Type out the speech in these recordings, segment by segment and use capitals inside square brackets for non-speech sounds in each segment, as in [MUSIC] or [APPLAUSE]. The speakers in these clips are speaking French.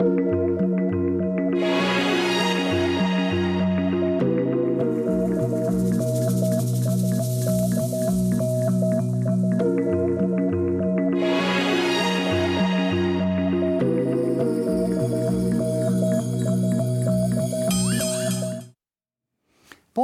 Música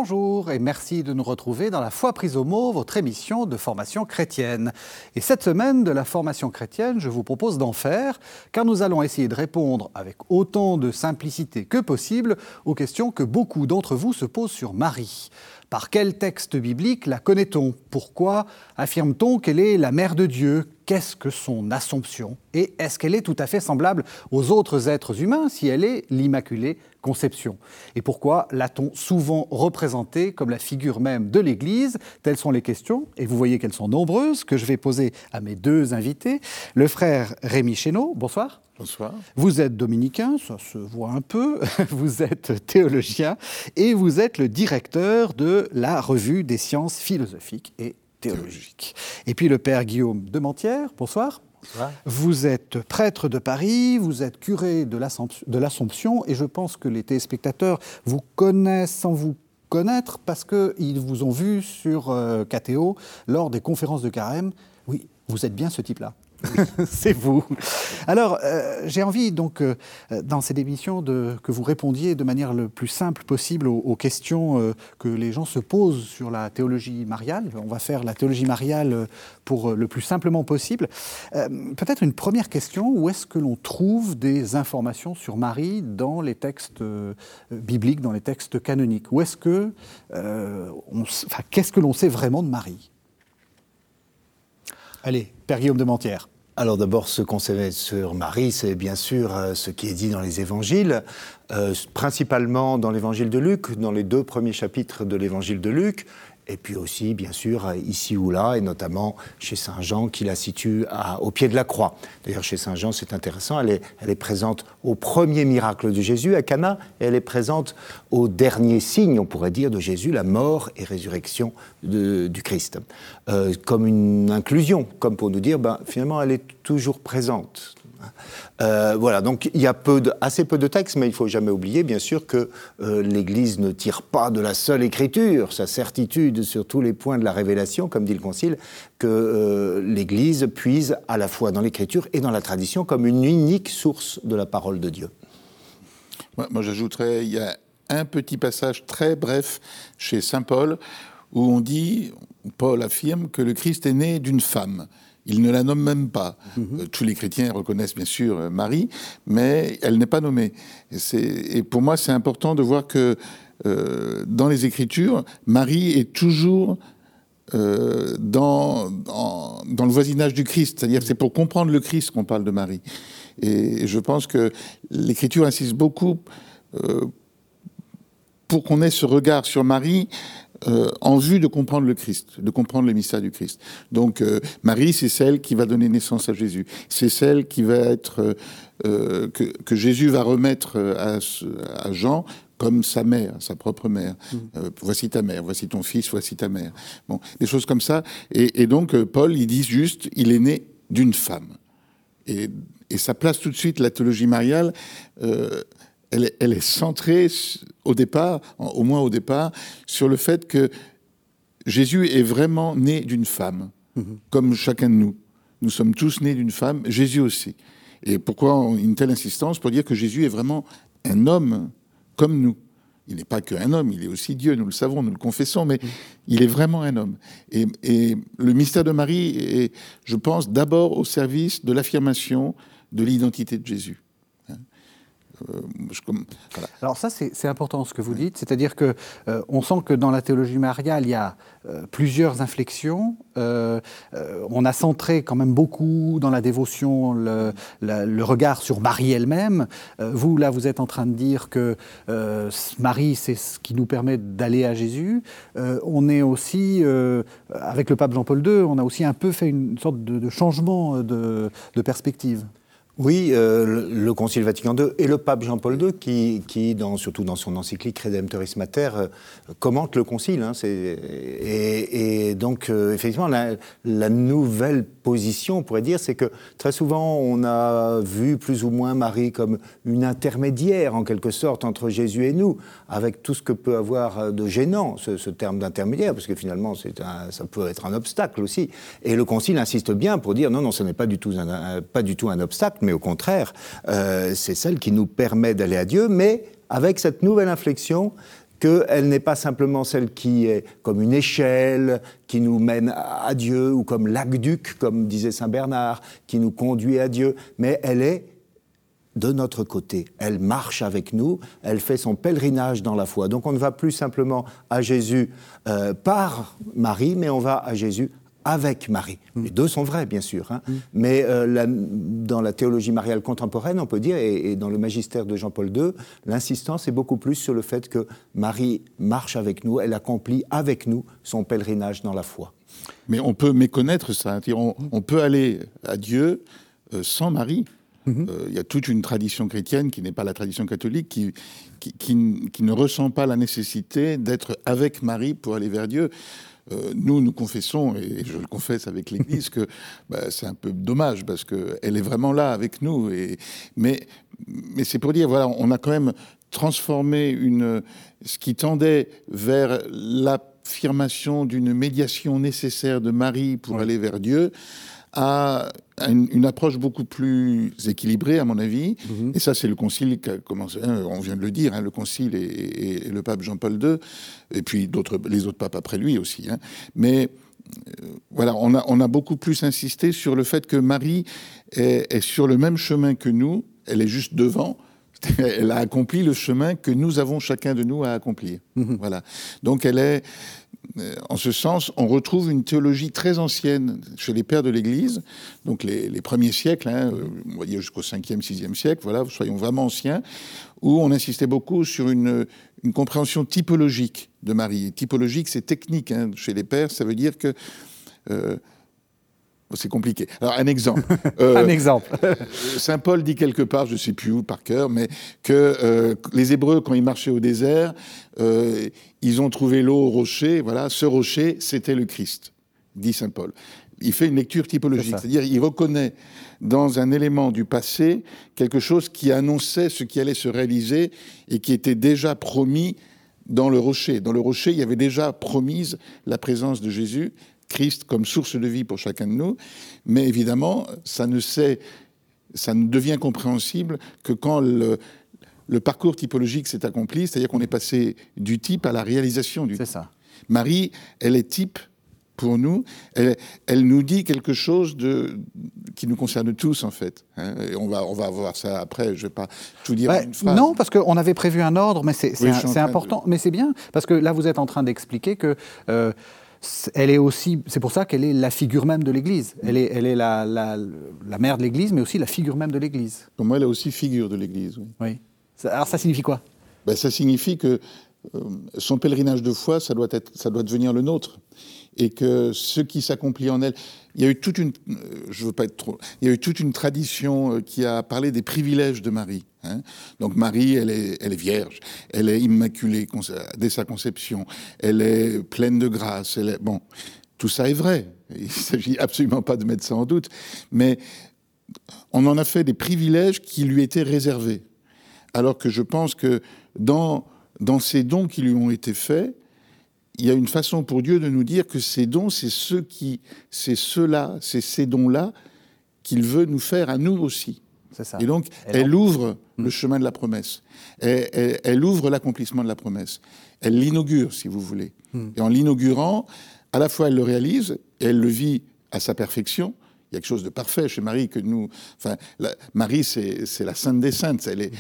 Bonjour et merci de nous retrouver dans la foi prise au mot, votre émission de formation chrétienne. Et cette semaine de la formation chrétienne, je vous propose d'en faire, car nous allons essayer de répondre avec autant de simplicité que possible aux questions que beaucoup d'entre vous se posent sur Marie. Par quel texte biblique la connaît-on? Pourquoi affirme-t-on qu'elle est la mère de Dieu? Qu'est-ce que son Assomption? Et est-ce qu'elle est tout à fait semblable aux autres êtres humains si elle est l'Immaculée Conception? Et pourquoi l'a-t-on souvent représentée comme la figure même de l'Église? Telles sont les questions, et vous voyez qu'elles sont nombreuses, que je vais poser à mes deux invités. Le frère Rémi Chéneau, bonsoir. Bonsoir. Vous êtes dominicain, ça se voit un peu, [LAUGHS] vous êtes théologien et vous êtes le directeur de la revue des sciences philosophiques et théologiques. Et puis le père Guillaume de Mentière, bonsoir. Bonsoir. Vous êtes prêtre de Paris, vous êtes curé de l'Assomption et je pense que les téléspectateurs vous connaissent sans vous connaître parce qu'ils vous ont vu sur euh, KTO lors des conférences de carême. Oui, vous êtes bien ce type-là. [LAUGHS] c'est vous. Alors, euh, j'ai envie, donc, euh, dans cette émission, de, que vous répondiez de manière le plus simple possible aux, questions euh, que les gens se posent sur la théologie mariale. On va faire la théologie mariale pour le plus simplement possible. Peut-être une première question, où est-ce que l'on trouve des informations sur Marie dans les textes bibliques, dans les textes canoniques? Où est-ce que... qu'est-ce que l'on sait vraiment de Marie? Allez, Père Guillaume de Mentière. Alors d'abord, ce qu'on sait sur Marie, c'est bien sûr euh, ce qui est dit dans les évangiles, euh, principalement dans l'évangile de Luc, dans les deux premiers chapitres de l'évangile de Luc, et puis aussi, bien sûr, ici ou là, et notamment chez Saint Jean, qui la situe au pied de la croix. D'ailleurs, chez Saint Jean, c'est intéressant, elle est, présente au premier miracle de Jésus à Cana, et elle est présente au dernier signe, on pourrait dire, de Jésus, la mort et résurrection du Christ. Euh, comme une inclusion, comme pour nous dire, ben, finalement, elle est toujours présente. Euh, voilà, donc il y a assez peu de textes, mais il faut jamais oublier, bien sûr, que euh, l'Église ne tire pas de la seule Écriture sa certitude sur tous les points de la révélation, comme dit le Concile, que euh, l'Église puise à la fois dans l'Écriture et dans la tradition comme une unique source de la parole de Dieu. Moi j'ajouterais, il y a un petit passage très bref chez Saint Paul où on dit, Paul affirme que le Christ est né d'une femme. Il ne la nomme même pas. Mhm. Euh, tous les chrétiens reconnaissent bien sûr euh, Marie, mais elle n'est pas nommée. Et, pour moi, c'est important de voir que euh, dans les Écritures, Marie est toujours dans, dans, le voisinage du Christ. C'est-à-dire c'est pour comprendre le Christ qu'on parle de Marie. Et je pense que l'Écriture insiste beaucoup pour qu'on ait ce regard sur Marie euh, en vue de comprendre le Christ, de comprendre le mystère du Christ. Donc euh, Marie, c'est celle qui va donner naissance à Jésus. C'est celle qui va être euh, que, Jésus va remettre à, Jean comme sa mère, sa propre mère. Mmh. voici ta mère, voici ton fils, voici ta mère. Bon, des choses comme ça. Et, donc Paul, il dit juste, il est né d'une femme. Et, et, ça place tout de suite la théologie mariale elle, est centrée au départ, au moins au départ, sur le fait que Jésus est vraiment né d'une femme, mhm. comme chacun de nous. Nous sommes tous nés d'une femme, Jésus aussi. Et pourquoi une telle insistance Pour dire que Jésus est vraiment un homme comme nous? Il n'est pas qu'un homme, il est aussi Dieu, nous le savons, nous le confessons, mais mhm. il est vraiment un homme. Et, et, le mystère de Marie est, je pense, d'abord au service de l'affirmation de l'identité de Jésus. Euh, Alors ça, c'est important ce que vous dites, c'est-à-dire que euh, on sent que dans la théologie mariale, il y a euh, plusieurs inflexions. on a centré quand même beaucoup dans la dévotion le, regard sur Marie elle-même. vous, là, vous êtes en train de dire que Marie, c'est ce qui nous permet d'aller à Jésus. on est aussi, avec le pape Jean-Paul II, on a aussi un peu fait une sorte de, changement de perspective. Oui, euh, le, Concile Vatican II et le pape Jean-Paul II, qui, surtout dans son encyclique Redemptoris Mater, euh, commente le Concile. Hein, et, donc, euh, effectivement, la, nouvelle position, on pourrait dire, c'est que très souvent, on a vu plus ou moins Marie comme une intermédiaire, en quelque sorte, entre Jésus et nous, avec tout ce que peut avoir de gênant, ce, terme d'intermédiaire, parce que finalement, ça peut être un obstacle aussi. Et le Concile insiste bien pour dire non, non, ce n'est pas du tout un obstacle mais au contraire, euh, c'est celle qui nous permet d'aller à Dieu, mais avec cette nouvelle inflexion qu'elle n'est pas simplement celle qui est comme une échelle qui nous mène à Dieu, ou comme l'aqueduc, comme disait Saint Bernard, qui nous conduit à Dieu, mais elle est de notre côté. Elle marche avec nous, elle fait son pèlerinage dans la foi. Donc on ne va plus simplement à Jésus euh, par Marie, mais on va à Jésus avec Marie. Mm. Les deux sont vrais, bien sûr. Hein. Mm. Mais euh, dans la théologie mariale contemporaine, on peut dire, et, dans le magistère de Jean-Paul II, l'insistance est beaucoup plus sur le fait que Marie marche avec nous, elle accomplit avec nous son pèlerinage dans la foi. Mais on peut méconnaître ça. On, on peut aller à Dieu euh, sans Marie. Mm-hmm. Euh, il y a toute une tradition chrétienne qui n'est pas la tradition catholique, qui, qui, qui ne ressent pas la nécessité d'être avec Marie pour aller vers Dieu. Euh, nous, nous confessons, et je le confesse avec l'Église, que [LAUGHS] bah, c'est un peu dommage parce qu'elle est vraiment là avec nous. Et, mais mais c'est pour dire, voilà, on a quand même transformé une, ce qui tendait vers l'affirmation d'une médiation nécessaire de Marie pour aller vers Dieu à une, approche beaucoup plus équilibrée, à mon avis. Mhm. Et ça, c'est le concile qui a commencé, hein, on vient de le dire, hein, le concile et, le pape Jean-Paul II, et puis d'autres, les autres papes après lui aussi. Hein. Mais euh, voilà, on a, on a beaucoup plus insisté sur le fait que Marie est, est sur le même chemin que nous, elle est juste devant, [LAUGHS] elle a accompli le chemin que nous avons chacun de nous à accomplir. Mhm. Voilà. Donc elle est, euh, en ce sens, on retrouve une théologie très ancienne chez les pères de l'Église, donc les, premiers siècles, hein, euh, on va dire jusqu'au 5e, 6e siècle, voilà, soyons vraiment anciens, où on insistait beaucoup sur une, compréhension typologique de Marie. typologique, c'est technique hein, chez les pères, ça veut dire que euh, c'est compliqué. Alors, un exemple. [LAUGHS] Euh, un exemple. Saint Paul dit quelque part, je ne sais plus où par cœur, mais que euh, les Hébreux, quand ils marchaient au désert, euh, ils ont trouvé l'eau au rocher. Voilà, ce rocher, c'était le Christ, dit Saint Paul. Il fait une lecture typologique, c'est-à-dire il reconnaît dans un élément du passé quelque chose qui annonçait ce qui allait se réaliser et qui était déjà promis dans le rocher. Dans le rocher, il y avait déjà promise la présence de Jésus Christ comme source de vie pour chacun de nous, mais évidemment, ça ne, sait, ça ne devient compréhensible que quand le, le parcours typologique s'est accompli, c'est-à-dire qu'on est passé du type à la réalisation du C'est ça. Marie, elle est type pour nous, elle, elle, nous dit quelque chose de, qui nous concerne tous, en fait. Hein. et on, va, on va voir ça après, je ne vais pas tout dire une phrase. Non, parce qu'on avait prévu un ordre, mais c'est important. Mais c'est bien, parce que là, vous êtes en train d'expliquer que... Euh, elle est aussi, c'est pour ça qu'elle est la figure même de l'Église. Elle est, elle est la, la, la mère de l'Église, mais aussi la figure même de l'Église. Pour moi, elle est aussi figure de l'Église. Oui. oui. Alors ça signifie quoi? Ben, Ça signifie que euh, son pèlerinage de foi, ça doit, être, ça doit devenir le nôtre. Et que ce qui s'accomplit en elle, il y a eu toute une, euh, je veux pas être trop, il y a eu toute une tradition euh, qui a parlé des privilèges de Marie. Hein. Donc Marie, elle est, vierge, elle est immaculée dès sa conception, elle est pleine de grâce. Elle est, bon, tout ça est vrai. Il [LAUGHS] s'agit absolument pas de mettre ça en doute, mais on en a fait des privilèges qui lui étaient réservés. Alors que je pense que dans dans ces dons qui lui ont été faits, il y a une façon pour Dieu de nous dire que ces dons, c'est ceux qui, c'est ceux-là, c'est ces dons-là qu'il veut nous faire à nous aussi. Ça. Et donc, elle, ouvre le chemin de la promesse. Elle, ouvre l'accomplissement de la promesse. Elle l'inaugure, si vous voulez. Hmm. Et en l'inaugurant, à la fois elle le réalise et elle le vit à sa perfection. Il y a quelque chose de parfait chez Marie que nous. Enfin, Marie, c'est la sainte des saintes. Elle est,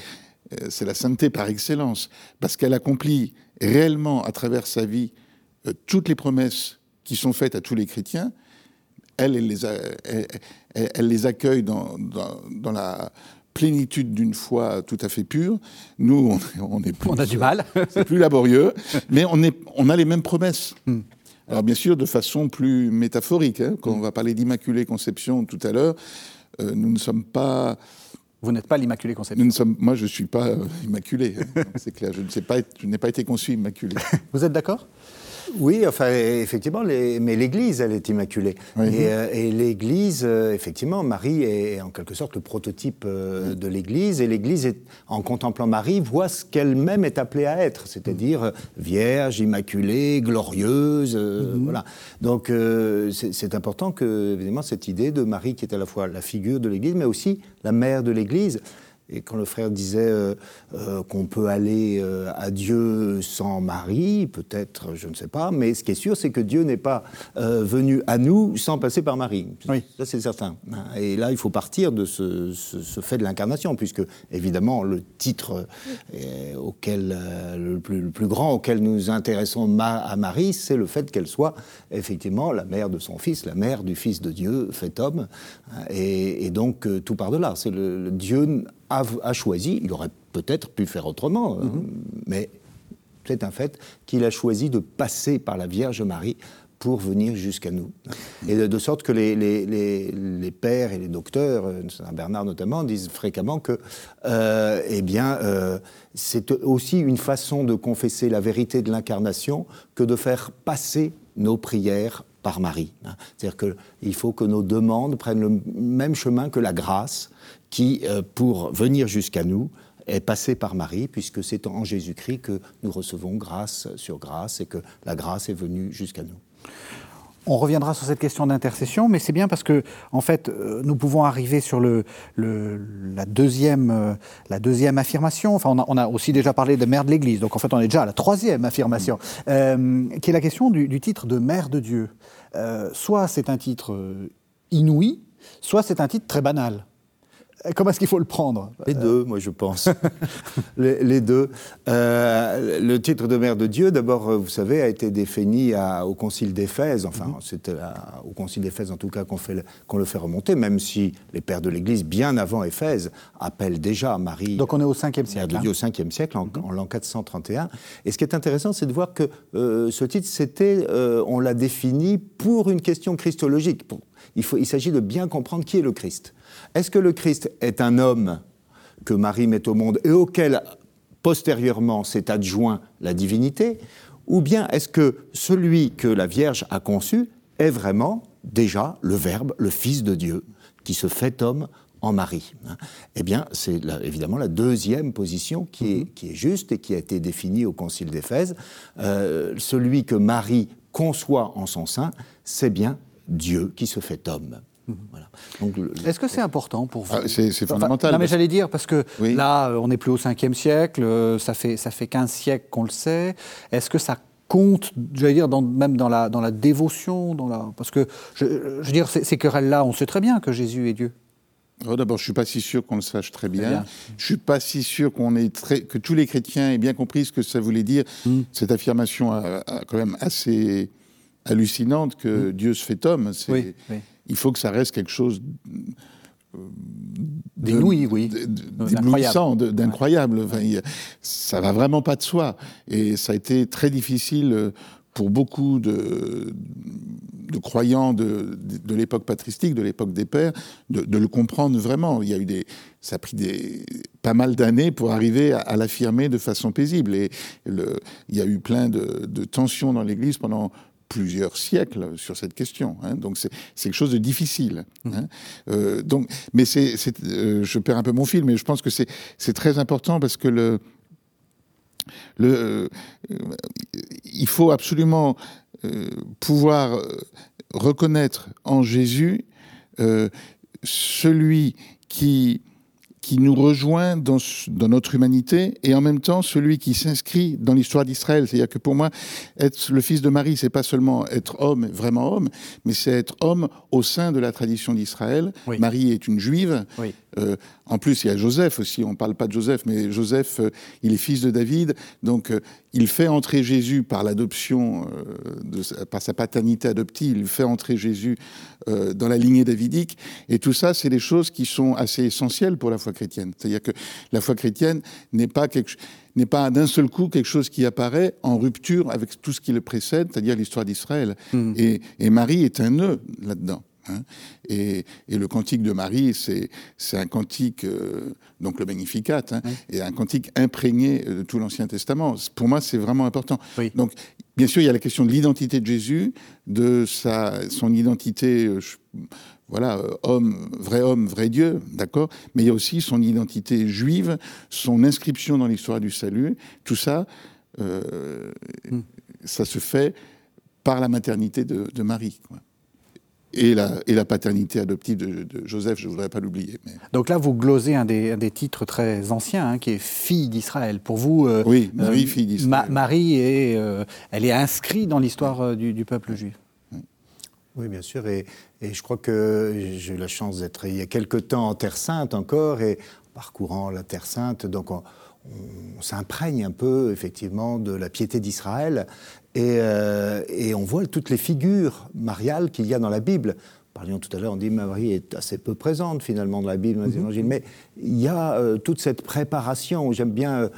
euh, c'est la sainteté par excellence, parce qu'elle accomplit réellement à travers sa vie euh, toutes les promesses qui sont faites à tous les chrétiens. Elle, elle, les, elle, les, accueille dans, dans, la plénitude d'une foi tout à fait pure. Nous, on, est plus, on a du mal. [LAUGHS] c'est plus laborieux, mais on, est, on a les mêmes promesses. Hmm. Alors bien sûr, de façon plus métaphorique, hein, quand on va parler d'Immaculée Conception tout à l'heure, nous ne sommes pas vous n'êtes pas l'Immaculée Conception. Nous ne sommes, moi, je ne suis pas immaculé. Hein, c'est clair. Je, ne sais pas, je n'ai pas été conçu immaculé. [LAUGHS] Vous êtes d'accord? Oui, enfin, effectivement, mais l'Église, elle est immaculée. Euh, et, l'Église, euh, effectivement, Marie est en quelque sorte le prototype euh, de l'Église, et l'Église, en contemplant Marie, voit ce qu'elle-même est appelée à être, c'est-à-dire vierge, immaculée, glorieuse, mhm. voilà. Donc, c'est important que, évidemment, cette idée de Marie, qui est à la fois la figure de l'Église, mais aussi la mère de l'Église, et quand le frère disait euh, euh, qu'on peut aller euh, à Dieu sans Marie, peut-être, je ne sais pas, mais ce qui est sûr, c'est que Dieu n'est pas venu à nous sans passer par Marie. Oui. Ça, c'est certain. Et là, il faut partir de ce, fait de l'incarnation, puisque, évidemment, le titre auquel, le plus, grand auquel nous intéressons à Marie, c'est le fait qu'elle soit, effectivement, la mère de son fils, la mère du fils de Dieu, fait homme. Et, donc, tout part de là. C'est le, le Dieu a, choisi, il aurait peut-être pu faire autrement, hein, mhm. mais c'est un fait qu'il a choisi de passer par la Vierge Marie pour venir jusqu'à nous. Et de, sorte que les, les, pères et les docteurs, euh, Saint Bernard notamment, disent fréquemment que euh, eh bien, euh, c'est aussi une façon de confesser la vérité de l'incarnation que de faire passer nos prières par Marie. Hein. C'est-à-dire qu'il faut que nos demandes prennent le même chemin que la grâce, qui, euh, pour venir jusqu'à nous, est passé par Marie, puisque c'est en Jésus-Christ que nous recevons grâce sur grâce et que la grâce est venue jusqu'à nous. On reviendra sur cette question d'intercession, mais c'est bien parce que, en fait, euh, nous pouvons arriver sur le, la, deuxième, euh, la deuxième affirmation. Enfin, on a, aussi déjà parlé de mère de l'Église, donc en fait, on est déjà à la troisième affirmation, qui est la question du, du, titre de mère de Dieu. soit c'est un titre inouï, soit c'est un titre très banal. Comment est-ce qu'il faut le prendre Les deux, moi je pense. [LAUGHS] les, deux. Euh, le titre de mère de Dieu, d'abord, euh, vous savez, a été défini au Concile d'Éphèse. Enfin, mhm. c'était au Concile d'Éphèse, en tout cas, qu'on le fait remonter, même si les pères de l'Église, bien avant Éphèse, appellent déjà Marie. Donc on est au 5e siècle. De hein. Dieu au 5e siècle, en, mhm. l'an 431. Et ce qui est intéressant, c'est de voir que euh, ce titre, c'était, on l'a défini pour une question christologique. il, il s'agit de bien comprendre qui est le Christ. Est-ce que le Christ est un homme que Marie met au monde et auquel postérieurement s'est adjoint la divinité Ou bien est-ce que celui que la Vierge a conçu est vraiment déjà le Verbe, le Fils de Dieu, qui se fait homme en Marie Eh bien, c'est évidemment la deuxième position qui est, mhm. juste et qui a été définie au Concile d'Éphèse. Euh, celui que Marie conçoit en son sein, c'est bien Dieu qui se fait homme. Est-ce que c'est important pour vous ah, C'est fondamental. non, mais j'allais dire, parce que là, on n'est plus au 5e siècle, euh, ça fait, ça fait 15 siècles qu'on le sait. Est-ce que ça compte, j'allais dire, dans, même dans la, dans la dévotion dans la... Parce que, je, veux dire, ces querelles-là, on sait très bien que Jésus est Dieu. Oh, d'abord, je ne suis pas si sûr qu'on le sache très bien. Je ne suis pas si sûr qu'on ait très, que tous les chrétiens aient bien compris ce que ça voulait dire. Hmm. Cette affirmation quand même assez hallucinante que hmm. Dieu se fait homme. Oui, oui il faut que ça reste quelque chose d'inouï, oui, d'éblouissant, d'incroyable. Enfin, ça va vraiment pas de soi. Et ça a été très difficile euh, pour beaucoup de, croyants de, l'époque patristique, de l'époque des pères, de, le comprendre vraiment. Il y a eu des, ça a pris des, pas mal d'années pour arriver à, l'affirmer de façon paisible. Et le, il y a eu plein de tensions dans l'Église pendant plusieurs siècles sur cette question. Hein. donc c'est quelque chose de difficile. Hein. Euh, donc, mais c'est, euh, je perds un peu mon fil, mais je pense que c'est très important parce que le, le, euh, il faut absolument pouvoir reconnaître en Jésus celui qui qui nous rejoint dans, dans, notre humanité et en même temps celui qui s'inscrit dans l'histoire d'Israël. C'est-à-dire que pour moi, être le fils de Marie, c'est pas seulement être homme, vraiment homme, mais c'est être homme au sein de la tradition d'Israël. Marie est une juive. Oui. Euh, en plus, il y a Joseph aussi, on ne parle pas de Joseph, mais Joseph, euh, il est fils de David, donc euh, il fait entrer Jésus par l'adoption, par sa paternité adoptive, il fait entrer Jésus dans la lignée davidique, et tout ça, c'est des choses qui sont assez essentielles pour la foi chrétienne. C'est-à-dire que la foi chrétienne n'est pas n'est pas d'un seul coup quelque chose qui apparaît en rupture avec tout ce qui le précède, c'est-à-dire l'histoire d'Israël. Mmh. Et, et Marie est un nœud là-dedans. Hein. et, le cantique de Marie, c'est un cantique, euh, donc le Magnificat, hein, et un cantique imprégné de tout l'Ancien Testament. Pour moi, c'est vraiment important. Donc, bien sûr, il y a la question de l'identité de Jésus, de sa, son identité, euh, voilà, euh, homme, vrai homme, vrai Dieu, d'accord Mais il y a aussi son identité juive, son inscription dans l'histoire du salut. Tout ça, hmm. ça se fait par la maternité de, de Marie. Quoi et la, et la paternité adoptive de, Joseph, je ne voudrais pas l'oublier. Donc là, vous glosez un des, des titres très anciens, hein, qui est Fille d'Israël. Pour vous, euh, oui, Marie, euh, fille d'Israël. Marie, est, euh, elle est inscrite dans l'histoire du, peuple juif. Oui, bien sûr. Et, et je crois que j'ai eu la chance d'être il y a quelque temps en Terre Sainte encore, et parcourant la Terre Sainte, donc on, on s'imprègne un peu effectivement de la piété d'Israël euh, et, on voit toutes les figures mariales qu'il y a dans la Bible. Parlions tout à l'heure, on dit Marie est assez peu présente finalement dans la Bible, dans les mhm. évangiles, mais il y a euh, toute cette préparation. J'aime bien euh,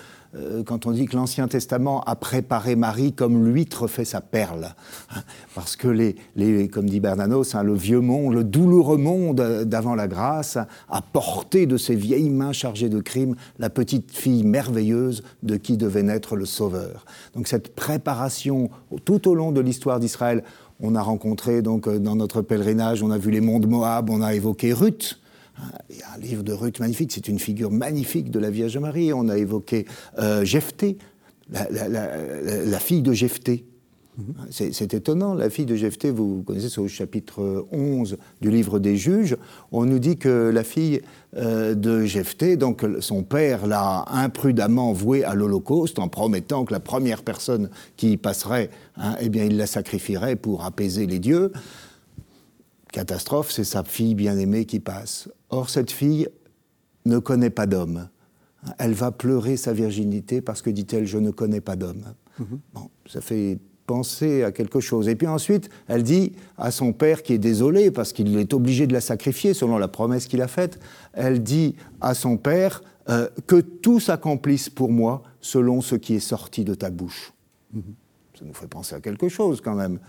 quand on dit que l'Ancien Testament a préparé Marie comme l'huître fait sa perle. Hein, parce que, les, comme dit Bernanos, hein, le vieux monde, le douloureux monde d'avant la grâce, a porté de ses vieilles mains chargées de crimes la petite fille merveilleuse de qui devait naître le Sauveur. Donc cette préparation tout au long de l'histoire d'Israël, on a rencontré donc euh, dans notre pèlerinage, on a vu les mondes Moab, on a évoqué Ruth. Il y a un livre de Ruth magnifique, c'est une figure magnifique de la Vierge Marie. On a évoqué euh, Jephthé, la, fille de Jephthé. Mhm. C'est étonnant, la fille de Jephthé, vous connaissez, c'est au chapitre 11 du livre des juges, on nous dit que la fille euh, de Jephthé, donc son père l'a imprudemment vouée à l'Holocauste en promettant que la première personne qui y passerait, hein, eh bien il la sacrifierait pour apaiser les dieux catastrophe, c'est sa fille bien-aimée qui passe. Or, cette fille ne connaît pas d'homme. Elle va pleurer sa virginité parce que, dit-elle, je ne connais pas d'homme. Mhm. Bon, ça fait penser à quelque chose. Et puis ensuite, elle dit à son père, qui est désolé parce qu'il est obligé de la sacrifier selon la promesse qu'il a faite, elle dit à son père euh, que tout s'accomplisse pour moi selon ce qui est sorti de ta bouche. Mhm. Ça nous fait penser à quelque chose quand même.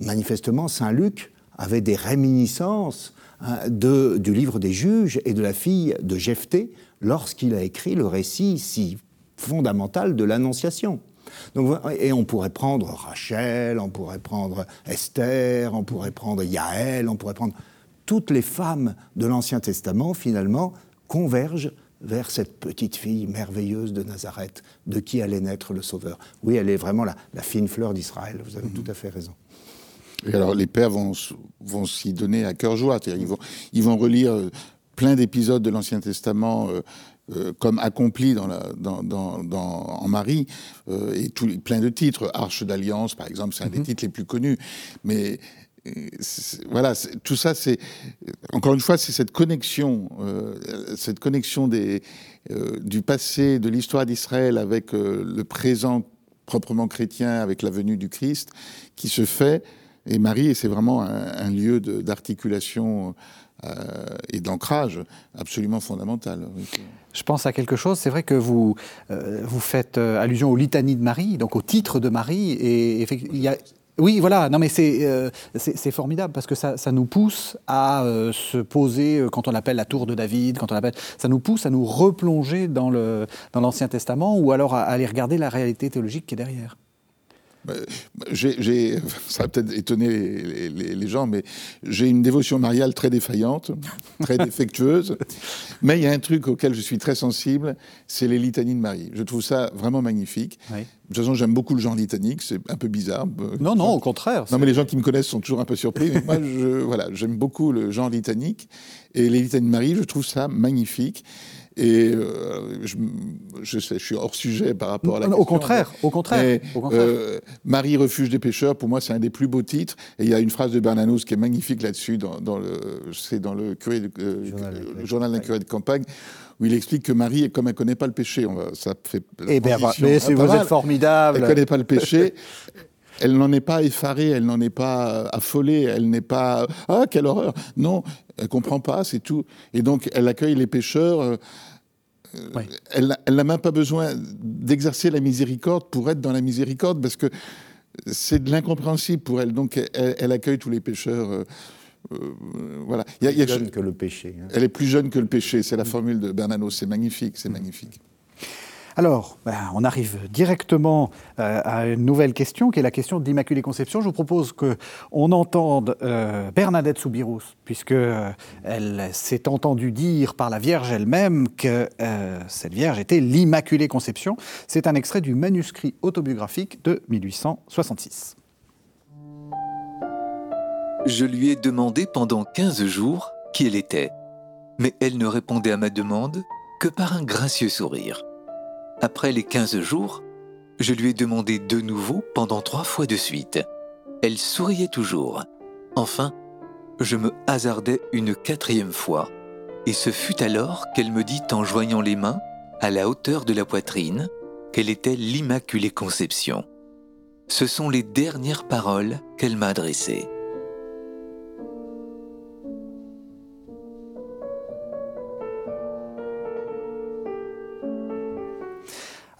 Manifestement, Saint Luc avait des réminiscences hein, de, du livre des juges et de la fille de Jephthé lorsqu'il a écrit le récit si fondamental de l'Annonciation. Donc, et on pourrait prendre Rachel, on pourrait prendre Esther, on pourrait prendre Yaël, on pourrait prendre toutes les femmes de l'Ancien Testament finalement convergent vers cette petite fille merveilleuse de Nazareth, de qui allait naître le Sauveur. Oui, elle est vraiment la, fine fleur d'Israël, vous avez tout à fait raison. Et alors les pères vont, vont s'y donner à cœur joie. Ils vont, ils vont relire euh, plein d'épisodes de l'Ancien Testament euh, euh, comme accomplis dans la, dans, dans, dans, en Marie, et tout, plein de titres. Arche d'Alliance, par exemple, c'est un des mhm. titres les plus connus. Mais voilà, tout ça, c'est encore une fois, c'est cette connexion, cette connexion des, du passé, de l'histoire d'Israël avec le présent proprement chrétien, avec la venue du Christ, qui se fait et Marie, c'est vraiment un, lieu d'articulation euh, et d'ancrage absolument fondamental. Je pense à quelque chose, c'est vrai que vous, euh, vous faites euh, allusion au litanie de Marie, donc au titre de Marie, et oui, voilà, non mais c'est formidable parce que ça, nous pousse à se poser, quand on appelle la tour de David, quand on appelle, ça nous pousse à nous replonger dans l'Ancien Testament ou alors à aller regarder la réalité théologique qui est derrière. J'ai, [LAUGHS] ça va peut-être étonner les, gens, mais j'ai une dévotion mariale très défaillante, très [LAUGHS] défectueuse. Mais il y a un truc auquel je suis très sensible, c'est les litanies de Marie. Je trouve ça vraiment magnifique. De toute façon, j'aime beaucoup le genre litanique, c'est un peu bizarre. Non, non, au contraire. Non, mais les gens qui me connaissent sont toujours un peu surpris. mais moi, je, [LAUGHS] voilà, j'aime beaucoup le genre litanique. Et les litanies de Marie, je trouve ça magnifique. Et euh, je, je, sais, je suis hors sujet par rapport à la question. Au contraire, au contraire. Euh, Marie refuge des pêcheurs, pour moi, c'est un des plus beaux titres. Et il y a une phrase de Bernanos qui est magnifique là-dessus, dans, dans, le, c'est dans le, curé de, euh, journal, d'un curé de campagne, où il explique que Marie, comme elle ne connaît pas le péché, on va, ça fait. Eh bien, mais vous êtes formidable. Elle ne connaît pas le péché. [LAUGHS] elle n'en est pas effarée, elle n'en est pas affolée, elle n'est pas ah quelle horreur. Non, elle comprend pas, c'est tout. Et donc elle accueille les pécheurs. Euh, elle, n'a même pas besoin d'exercer la miséricorde pour être dans la miséricorde, parce que c'est de l'incompréhensible pour elle. Donc elle, accueille tous les pécheurs. Euh, voilà. Il y a, plus jeune que le péché. Hein. Elle est plus jeune que le péché, c'est la formule de Bernanos, c'est magnifique, c'est magnifique. Alors, ben, on arrive directement euh, à une nouvelle question, qui est la question de l'Immaculée Conception. Je vous propose qu'on entende euh, Bernadette Soubirous, puisque euh, elle s'est entendue dire par la Vierge elle-même que cette Vierge était l'Immaculée Conception. C'est un extrait du manuscrit autobiographique de 1866. Je lui ai demandé pendant 15 jours qui elle était, mais elle ne répondait à ma demande que par un gracieux sourire. Après les 15 jours, je lui ai demandé de nouveau pendant trois fois de suite. Elle souriait toujours. Enfin, je me hasardai une quatrième fois, et ce fut alors qu'elle me dit en joignant les mains, à la hauteur de la poitrine, qu'elle était l'Immaculée Conception. Ce sont les dernières paroles qu'elle m'a adressées.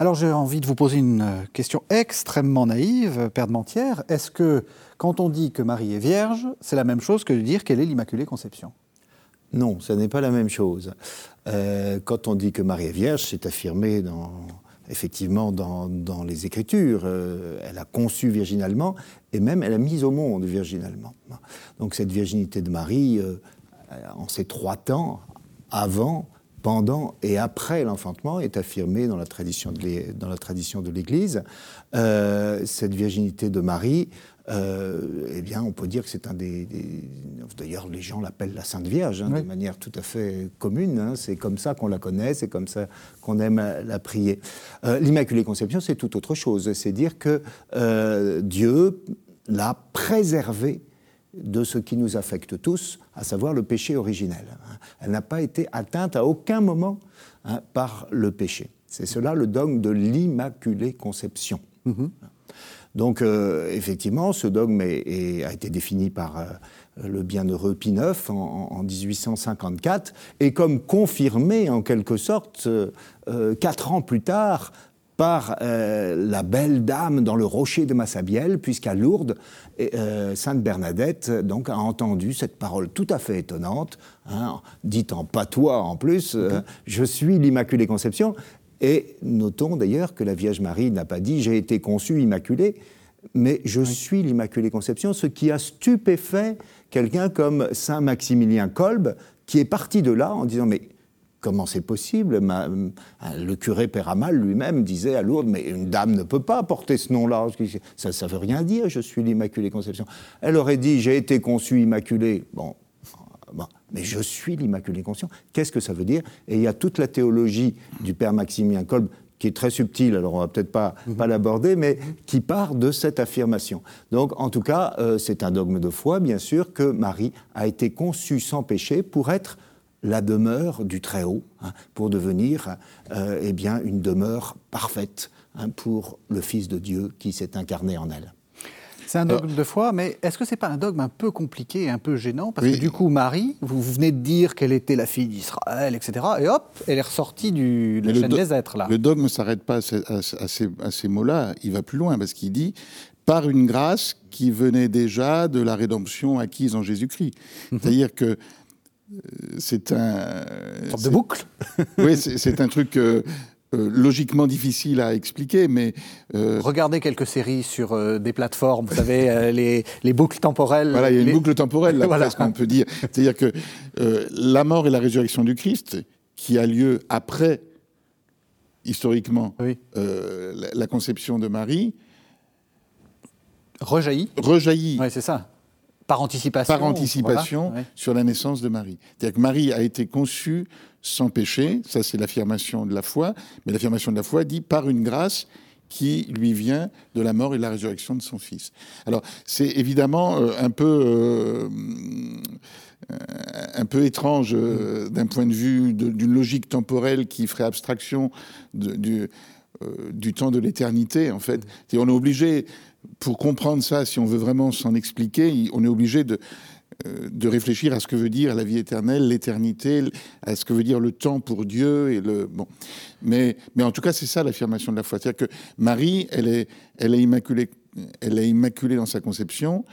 Alors j'ai envie de vous poser une euh, question extrêmement naïve, Père de. Est-ce que quand on dit que Marie est vierge, c'est la même chose que de dire qu'elle est l'Immaculée Conception? Non, ce n'est pas la même chose. Euh, quand on dit que Marie est vierge, c'est affirmé dans, effectivement dans, les Écritures. Euh, elle a conçu virginalement et même elle a mis au monde virginalement. Donc cette virginité de Marie, en ces trois temps, avant, pendant et après l'enfantement est affirmée dans la tradition de l'Église. Euh, cette virginité de Marie, euh, eh bien, on peut dire que c'est un des. D'ailleurs, les gens l'appellent la Sainte Vierge, hein, de manière tout à fait commune. Hein. c'est comme ça qu'on la connaît, c'est comme ça qu'on aime la prier. Euh, L'Immaculée Conception, c'est tout autre chose. C'est dire que Dieu l'a préservée de ce qui nous affecte tous, à savoir le péché originel. Elle n'a pas été atteinte à aucun moment hein, par le péché. C'est cela le dogme de l'Immaculée Conception. Mm-hmm. Donc, euh, effectivement, ce dogme a été défini par euh, le bienheureux Pie IX en, 1854 et comme confirmé en quelque sorte euh, quatre ans plus tard par la belle dame dans le rocher de Massabielle, puisqu'à Lourdes, euh, Sainte Bernadette donc, a entendu cette parole tout à fait étonnante, hein, dite en patois en plus, euh, Je suis l'Immaculée Conception. Et notons d'ailleurs que la Vierge Marie n'a pas dit J'ai été conçue immaculée, mais je suis l'Immaculée Conception, ce qui a stupéfait quelqu'un comme Saint Maximilien Kolb, qui est parti de là en disant Mais comment c'est possible Le curé Péramal lui-même disait à Lourdes, mais une dame ne peut pas porter ce nom-là. Ça ne veut rien dire, je suis l'Immaculée Conception. Elle aurait dit, j'ai été conçue immaculée. Bon, mais je suis l'Immaculée Conception. Qu'est-ce que ça veut dire? Et il y a toute la théologie du Père Maximilien Kolb qui est très subtile, alors on va peut-être pas, mhm. pas l'aborder, mais qui part de cette affirmation. Donc, en tout cas, euh, c'est un dogme de foi, bien sûr, que Marie a été conçue sans péché pour être la demeure du Très-Haut, hein, pour devenir euh, eh bien, une demeure parfaite hein, pour le Fils de Dieu qui s'est incarné en elle. C'est un dogme de foi, mais est-ce que c'est pas un dogme un peu compliqué, un peu gênant? Parce que du coup, Marie, vous venez de dire qu'elle était la fille d'Israël, etc. Et hop, elle est ressortie du, de la chaîne des êtres, là. Le dogme ne s'arrête pas à, ces, mots-là, il va plus loin, parce qu'il dit par une grâce qui venait déjà de la rédemption acquise en Jésus-Christ. Mhm. C'est-à-dire que c'est un. Une sorte de boucle [LAUGHS] Oui, c'est un truc. Euh, euh, logiquement difficile à expliquer, mais... Euh, Regardez quelques séries sur des plateformes, vous savez, les, les, boucles temporelles. Voilà, il y a une boucle temporelle, là, [LAUGHS] voilà. qu'on peut dire. C'est-à-dire que la mort et la résurrection du Christ, qui a lieu après, historiquement, la, la, conception de Marie... Rejaillit Rejaillit. Oui, c'est ça. Par anticipation Par anticipation sur la naissance de Marie. C'est-à-dire que Marie a été conçue sans péché, ça c'est l'affirmation de la foi, mais l'affirmation de la foi dit par une grâce qui lui vient de la mort et de la résurrection de son Fils. Alors c'est évidemment euh, un peu... Euh, un peu étrange euh, d'un point de vue d'une logique temporelle qui ferait abstraction du, du temps de l'éternité, en fait. Et on est obligé pour comprendre ça, si on veut vraiment s'en expliquer, on est obligé de, euh, de réfléchir à ce que veut dire la vie éternelle, l'éternité, à ce que veut dire le temps pour Dieu et le bon. Mais, mais en tout cas, c'est ça l'affirmation de la foi, c'est-à-dire que Marie, elle est, elle est immaculée, elle est immaculée dans sa conception,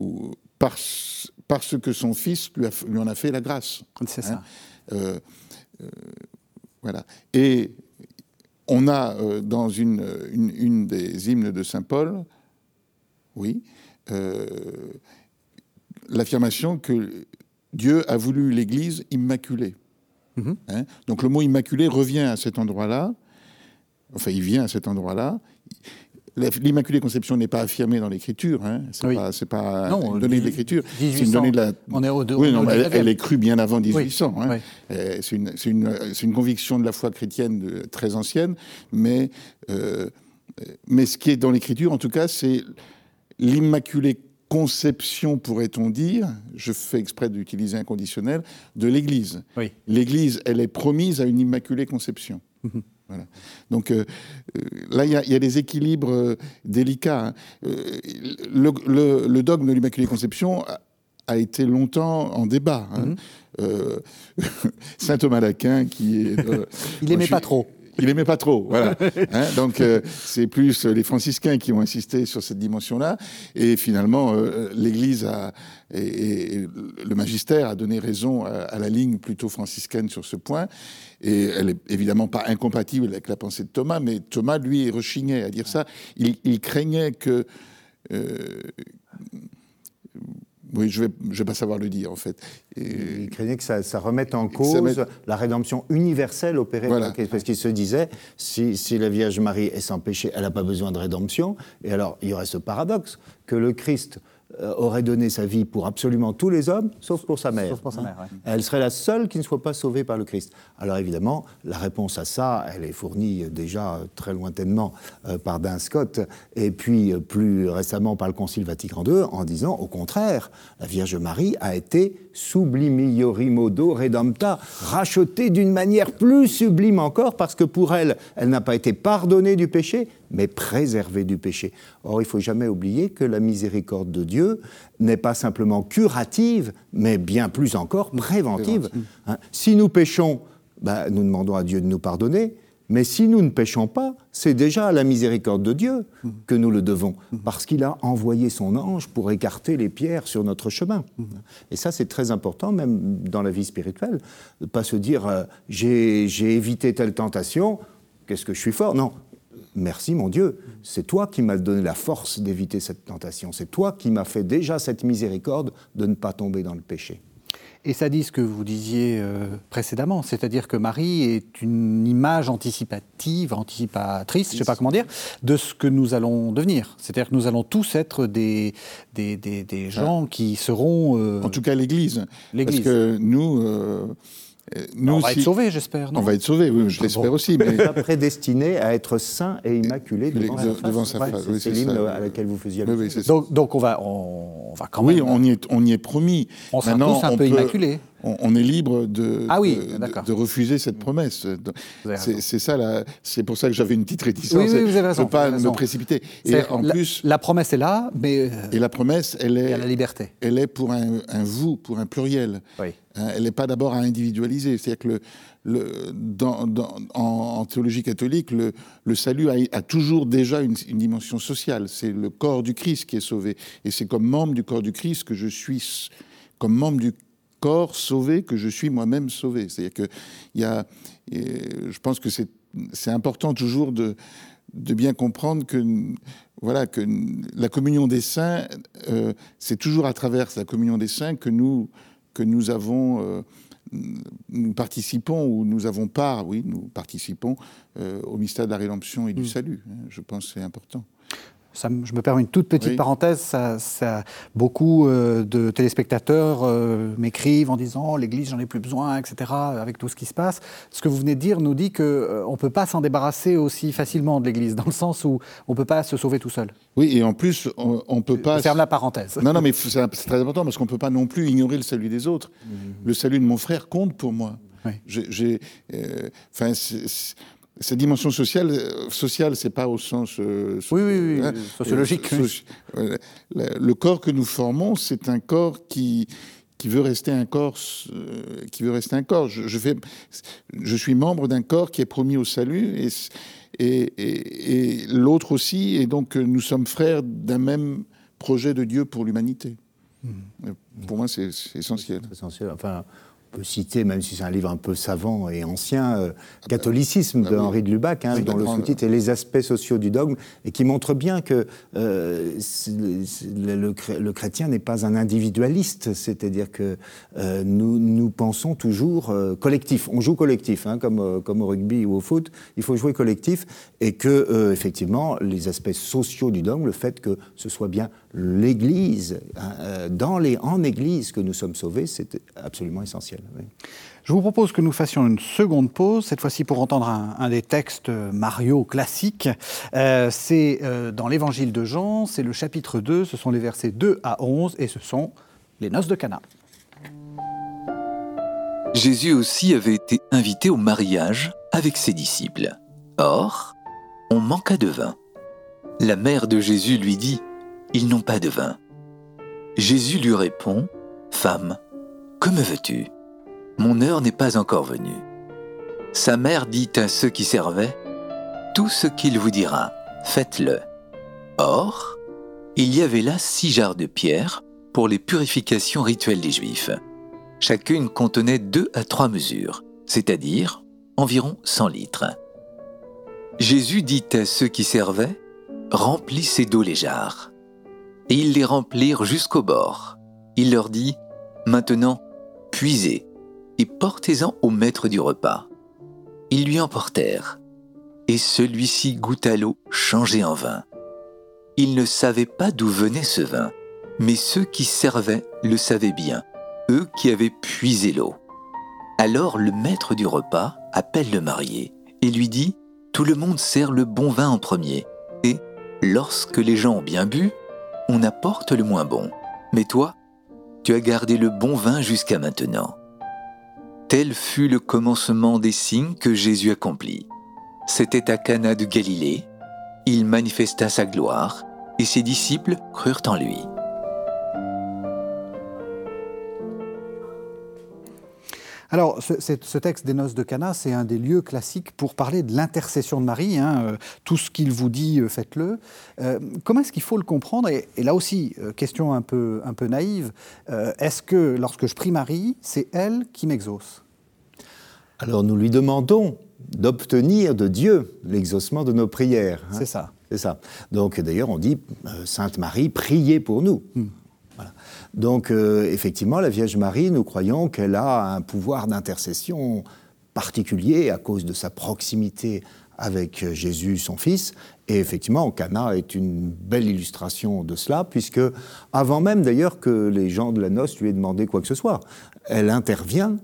ou parce, parce que son fils lui, a- lui en a fait la grâce. C'est ça. Hein. Euh, euh, voilà. Et on a euh, dans une, une, une des hymnes de Saint Paul, oui, euh, l'affirmation que Dieu a voulu l'Église immaculée. Mhm. Hein? Donc le mot immaculé revient à cet endroit-là, enfin il vient à cet endroit-là. L'Immaculée Conception n'est pas affirmée dans l'Écriture, hein. c'est Oui. pas, pas Non, une donnée de l'Écriture, c'est 1800. une donnée de la, On est au deux. oui, non, elle, 19e. elle est crue bien avant 1800. hein. oui. Euh, C'est une, conviction de la foi chrétienne de- très ancienne, mais, euh, mais ce qui est dans l'Écriture, en tout cas, c'est l'immaculée conception, pourrait-on dire, je fais exprès d'utiliser un conditionnel, de l'Église. Oui. L'Église, elle est promise à une immaculée conception. Mhm. Voilà. Donc euh, euh, là, il y, a- il y a des équilibres euh, délicats. hein. Euh, le, le- le dogme de l'Immaculée Conception a, a été longtemps en débat. hein. Mhm. [LAUGHS] Saint Thomas d'Aquin, qui est... [LAUGHS] Il moi, aimait je pas trop. Il aimait pas trop, voilà. [LAUGHS] Hein, donc euh, c'est plus les franciscains qui ont insisté sur cette dimension-là, et finalement euh, l'Église a et, le magistère a donné raison à, à la ligne plutôt franciscaine sur ce point, et elle est évidemment pas incompatible avec la pensée de Thomas, mais Thomas lui rechignait à dire ça. Il, il craignait que euh, oui, je vais, je vais pas savoir le dire en fait. Et- Il craignait que ça, ça remette en cause la rédemption universelle opérée Voilà. par. Parce qu'il se disait, si, si la Vierge Marie est sans péché, elle n'a pas besoin de rédemption. Et alors, il y aurait ce paradoxe que le Christ euh, aurait donné sa vie pour absolument tous les hommes, sauf pour sa mère. Sauf pour sa mère, ouais. Elle serait la seule qui ne soit pas sauvée par le Christ. Alors évidemment, la réponse à ça, elle est fournie déjà très lointainement euh, par Dun Scott et puis euh, plus récemment par le Concile Vatican II en disant au contraire, la Vierge Marie a été sublimiori modo redempta, rachetée d'une manière plus sublime encore parce que pour elle, elle n'a pas été pardonnée du péché, mais préservée du péché. Or, il faut jamais oublier que la miséricorde de Dieu n'est pas simplement curative, mais bien plus encore préventive. Hein. Si nous péchons, ben, nous demandons à Dieu de nous pardonner, mais si nous ne péchons pas, c'est déjà à la miséricorde de Dieu que nous le devons, parce qu'il a envoyé son ange pour écarter les pierres sur notre chemin. Et ça, c'est très important, même dans la vie spirituelle, de ne pas se dire euh, j'ai évité telle tentation, qu'est-ce que je suis fort? Non, Merci mon Dieu, c'est toi qui m'as donné la force d'éviter cette tentation, c'est toi qui m'as fait déjà cette miséricorde de ne pas tomber dans le péché. Et ça dit ce que vous disiez euh, précédemment, c'est-à-dire que Marie est une image anticipative, anticipatrice, je ne sais pas comment dire, de ce que nous allons devenir. C'est-à-dire que nous allons tous être des, des, des- des gens qui seront... euh, En tout cas, l'Église. Parce que nous, euh, nous on va si- être sauvés, j'espère. non On va être sauvés, oui, je l'espère bon. aussi. Mais Pas prédestiné à être saint et immaculé devant, De- sa face. devant sa Ouais, face, oui, c'est l'hymne ça. à laquelle vous faisiez Oui, allusion. oui. Donc, donc on, va, on, on va quand oui, même... on y, est, on y est promis. On sera Maintenant, tous un peu peut- immaculés. On, on est libre de, Ah oui, de- de- d'accord. de refuser cette promesse. C'est ça, c'est pour ça que j'avais une petite réticence. Oui, raison, peux pas me précipiter. Et C'est-à-dire en la, plus, la promesse est là, mais euh, et la promesse, elle est, la liberté. elle est pour un, un vous, pour un pluriel. Oui. Hein, elle n'est pas d'abord à individualiser. C'est-à-dire que le, le- dans- dans- en, en théologie catholique, le, le salut a, a toujours déjà une, une dimension sociale. C'est le corps du Christ qui est sauvé. Et c'est comme membre du corps du Christ que je suis, comme membre du corps sauvé, que je suis moi-même sauvé. C'est-à-dire que il y a, je pense que c'est c'est important toujours de, de bien comprendre que voilà que la communion des saints, euh, c'est toujours à travers la communion des saints que nous que nous avons euh, nous participons ou nous avons part, oui, nous participons euh, au mystère de la rédemption et du salut. hein. je pense que c'est important. Ça je me permets une toute petite Oui. parenthèse. Ça, ça- beaucoup euh, de téléspectateurs euh, m'écrivent en disant l'Église, j'en ai plus besoin, etc. Avec tout ce qui se passe. Ce que vous venez de dire nous dit que on peut pas s'en débarrasser aussi facilement de l'Église, dans le sens où on peut pas se sauver tout seul. Oui, et en plus, on, on peut pas. Je ferme la parenthèse. Non, non, mais c'est très important parce qu'on ne peut pas non plus ignorer le salut des autres. Le salut de mon frère compte pour moi. Oui. J'ai- euh, Enfin, cette dimension sociale, euh, sociale, c'est pas au sens euh, Oui, oui, oui, hein, sociologique, euh, le, le corps que nous formons, c'est un corps qui qui veut rester un corps, euh, qui veut rester un corps. Je, je fais, je suis membre d'un corps qui est promis au salut et et, et- et l'autre aussi, et donc euh, nous sommes frères d'un même projet de Dieu pour l'humanité. Pour moi, c'est essentiel. essentiel. Enfin, peut citer, même si c'est un livre un peu savant et ancien, euh, Catholicisme de Henri de Lubac, hein, dont le sous-titre est Les aspects sociaux du dogme, et qui montre bien que euh, le, chrétien n'est pas un individualiste, c'est-à-dire que euh, nous, nous, pensons toujours collectif. On joue collectif, hein, comme, comme au rugby ou au foot, il faut jouer collectif, et que, effectivement, les aspects sociaux du dogme, le fait que ce soit bien l'Église, hein, dans les, en Église que nous sommes sauvés, c'est absolument essentiel. Je vous propose que nous fassions une seconde pause, cette fois-ci pour entendre un, des textes Mario classiques. Euh, c'est euh, dans l'évangile de Jean, c'est le chapitre 2, ce sont les versets 2 à 11 et ce sont les noces de Cana. Jésus aussi avait été invité au mariage avec ses disciples. Or, on manqua de vin. La mère de Jésus lui dit, Ils n'ont pas de vin. Jésus lui répond, Femme, que me veux-tu? Mon heure n'est pas encore venue. Sa mère dit à ceux qui servaient, Tout ce qu'il vous dira, faites-le. Or, il y avait là six jarres de pierre pour les purifications rituelles des Juifs. Chacune contenait deux à trois mesures, c'est-à-dire environ 100 litres. Jésus dit à ceux qui servaient, Remplissez d'eau les jarres. Et ils les remplirent jusqu'au bord. Il leur dit, Maintenant, puisez et portez-en au maître du repas. Ils lui emportèrent, et celui-ci goûta l'eau changée en vin. Ils ne savaient pas d'où venait ce vin, mais ceux qui servaient le savaient bien, eux qui avaient puisé l'eau. Alors le maître du repas appelle le marié et lui dit, Tout le monde sert le bon vin en premier, et, lorsque les gens ont bien bu, on apporte le moins bon. Mais toi, tu as gardé le bon vin jusqu'à maintenant. Tel fut le commencement des signes que Jésus accomplit. C'était à Cana de Galilée. Il manifesta sa gloire et ses disciples crurent en lui. Alors, ce, texte des noces de Cana, c'est un des lieux classiques pour parler de l'intercession de Marie. Hein, euh, tout ce qu'il vous dit, euh, faites-le. Euh, comment est-ce qu'il faut le comprendre et, là aussi, question un peu, un peu naïve, est-ce que lorsque je prie Marie, c'est elle qui m'exauce? Alors, nous lui demandons d'obtenir de Dieu l'exaucement de nos prières. Hein. C'est ça. C'est ça. Donc, d'ailleurs, on dit Sainte Marie, priez pour nous. Hmm. Donc euh, effectivement, la Vierge Marie, nous croyons qu'elle a un pouvoir d'intercession particulier à cause de sa proximité avec Jésus, son Fils. Et effectivement, Cana est une belle illustration de cela, puisque avant même d'ailleurs que les gens de la noce lui aient demandé quoi que ce soit, elle intervient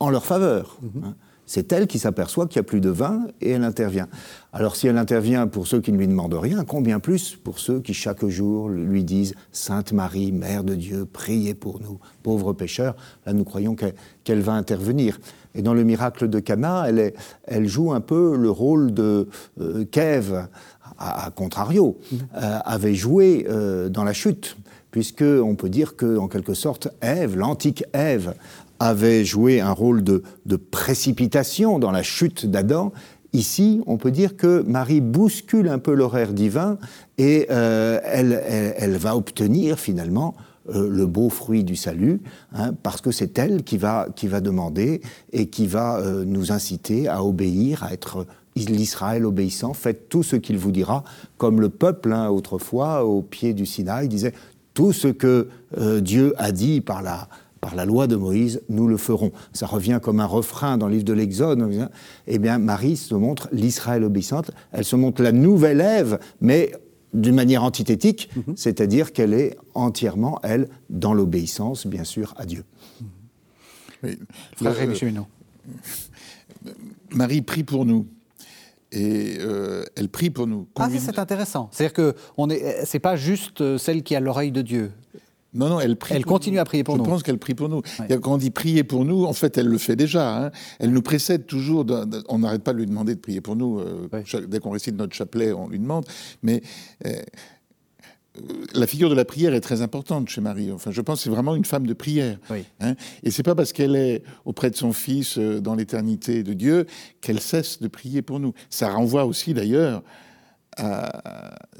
en leur faveur. Mm-hmm. Hein. C'est elle qui s'aperçoit qu'il n'y a plus de vin et elle intervient. Alors si elle intervient pour ceux qui ne lui demandent rien, combien plus pour ceux qui chaque jour lui disent Sainte Marie, Mère de Dieu, priez pour nous, pauvres pécheurs. Là, nous croyons qu'elle va intervenir. Et dans le miracle de Cana, elle, elle joue un peu le rôle de euh, qu'Ève, à, contrario, mmh. euh, avait joué euh, dans la chute puisque on peut dire que, en quelque sorte, Ève, l'antique Ève, avait joué un rôle de, précipitation dans la chute d'Adam, Ici, on peut dire que Marie bouscule un peu l'horaire divin et euh, elle, va obtenir finalement euh, le beau fruit du salut, hein, parce que c'est elle qui va, qui va demander et qui va euh, nous inciter à obéir, à être l'Israël obéissant. Faites tout ce qu'il vous dira, comme le peuple hein, autrefois au pied du Sinaï disait tout ce que Dieu a dit par la par la loi de Moïse, nous le ferons. Ça revient comme un refrain dans le livre de l'Exode. Eh bien, Marie se montre l'Israël obéissante, elle se montre la nouvelle Ève, mais d'une manière antithétique, mhm. c'est-à-dire qu'elle est entièrement, elle, dans l'obéissance, bien sûr, à Dieu. Oui. Frère Marie prie pour nous. Et euh, elle prie pour nous. Ah, c'est intéressant. C'est-à-dire que ce n'est pas juste euh, celle qui a l'oreille de Dieu. Non, non, elle prie. Elle continue à prier pour nous. Je pense qu'elle prie pour nous. Quand on dit prier pour nous, en fait, elle le fait déjà. Hein. Elle nous précède toujours. on n'arrête pas de lui demander de prier pour nous. Euh, dès qu'on récite notre chapelet, on lui demande. Mais euh, la figure de la prière est très importante chez Marie. Enfin, je pense que c'est vraiment une femme de prière. Oui. Hein. Et c'est pas parce qu'elle est auprès de son Fils euh, dans l'éternité de Dieu qu'elle cesse de prier pour nous. Ça renvoie aussi, d'ailleurs,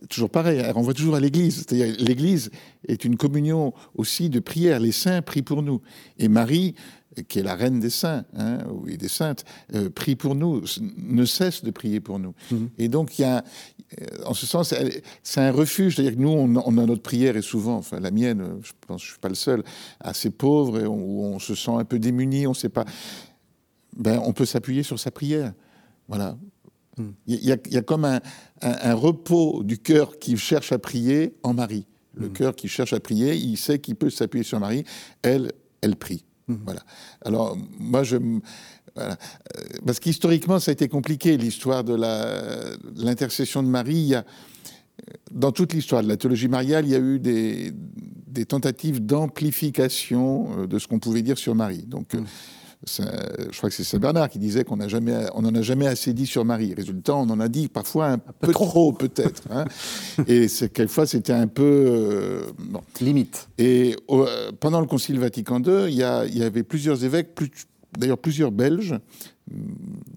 toujours pareil, elle renvoie toujours à l'Église. C'est-à-dire l'Église est une communion aussi de prière. Les saints prient pour nous. Et Marie, qui est la reine des saints, hein, oui, des saintes, euh, prie pour nous, ne cesse de prier pour nous. Mhm. Et donc, il y a, euh, en ce sens, c'est un refuge. C'est-à-dire que nous, on, a notre prière, et souvent, enfin la mienne, je pense que je ne suis pas le seul, assez pauvre, et où on se sent un peu démuni, on ne sait pas. Ben, on peut s'appuyer sur sa prière. Voilà. Il y, a, comme un, repos du cœur qui cherche à prier en Marie. Le hmm. cœur qui cherche à prier, il sait qu'il peut s'appuyer sur Marie. Elle, elle prie. Hmm. Voilà. Alors, moi, je. Voilà. Euh, parce qu'historiquement, ça a été compliqué, l'histoire de l'intercession de Marie. Il y a, dans toute l'histoire de la théologie mariale, il y a eu des, des tentatives d'amplification euh, de ce qu'on pouvait dire sur Marie. Donc, je crois que c'est Saint Bernard qui disait qu'on n'en a jamais assez dit sur Marie. Résultat, on en a dit parfois un, peu, trop, peut-être. Hein. [LAUGHS] et quelquefois, c'était un peu euh, limite. Et euh, pendant le Concile Vatican II, il y, y avait plusieurs évêques, d'ailleurs plusieurs Belges.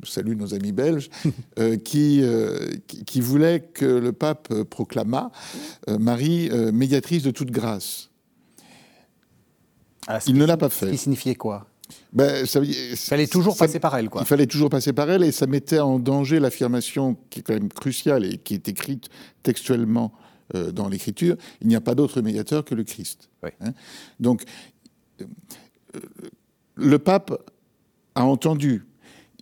Salut nos amis belges, [LAUGHS] euh, qui, qui, voulaient que le pape proclamât Marie médiatrice de toute grâce. Ah, il ne l'a pas fait. Ce qui signifiait quoi? Ben, il fallait toujours passer par elle, quoi. Il fallait toujours passer par elle, et ça mettait en danger l'affirmation qui est quand même cruciale et qui est écrite textuellement euh, dans l'Écriture. Il n'y a pas d'autre médiateur que le Christ. Hein. Donc, euh, le pape a entendu.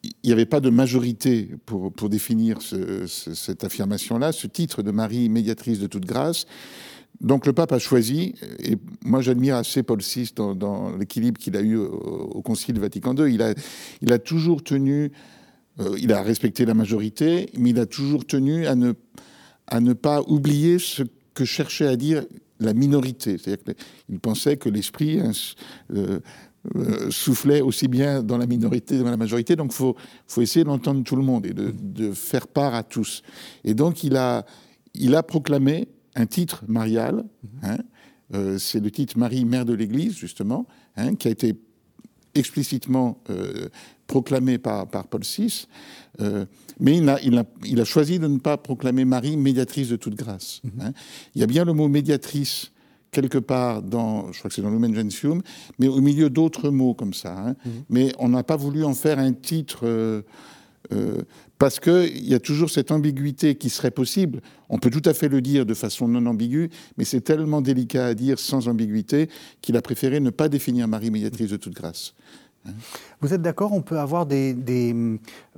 Il n'y avait pas de majorité pour, pour définir cette affirmation-là, ce titre de Marie médiatrice de toute grâce. Donc le pape a choisi, et moi j'admire assez Paul VI dans, l'équilibre qu'il a eu au, Concile Vatican II, il a, toujours tenu, euh, il a respecté la majorité, mais il a toujours tenu à ne, pas oublier ce que cherchait à dire la minorité. C'est-à-dire qu'il pensait que l'esprit hein, euh, euh, soufflait aussi bien dans la minorité que dans la majorité, donc il faut, essayer d'entendre tout le monde et de, faire part à tous. Et donc il a proclamé un titre marial. Hein, euh, c'est le titre Marie, mère de l'Église, justement, hein, qui a été explicitement euh, proclamé par, par, Paul VI. Euh, mais il a, il, a, il a, choisi de ne pas proclamer Marie médiatrice de toute grâce. Mhm. Hein. Il y a bien le mot médiatrice quelque part dans, je crois que c'est dans Lumen Gentium, mais au milieu d'autres mots comme ça. Mhm. Mais on n'a pas voulu en faire un titre euh, parce qu'il y a toujours cette ambiguïté qui serait possible. On peut tout à fait le dire de façon non ambiguë, mais c'est tellement délicat à dire sans ambiguïté qu'il a préféré ne pas définir Marie médiatrice de toute grâce. Vous êtes d'accord, on peut avoir des, des,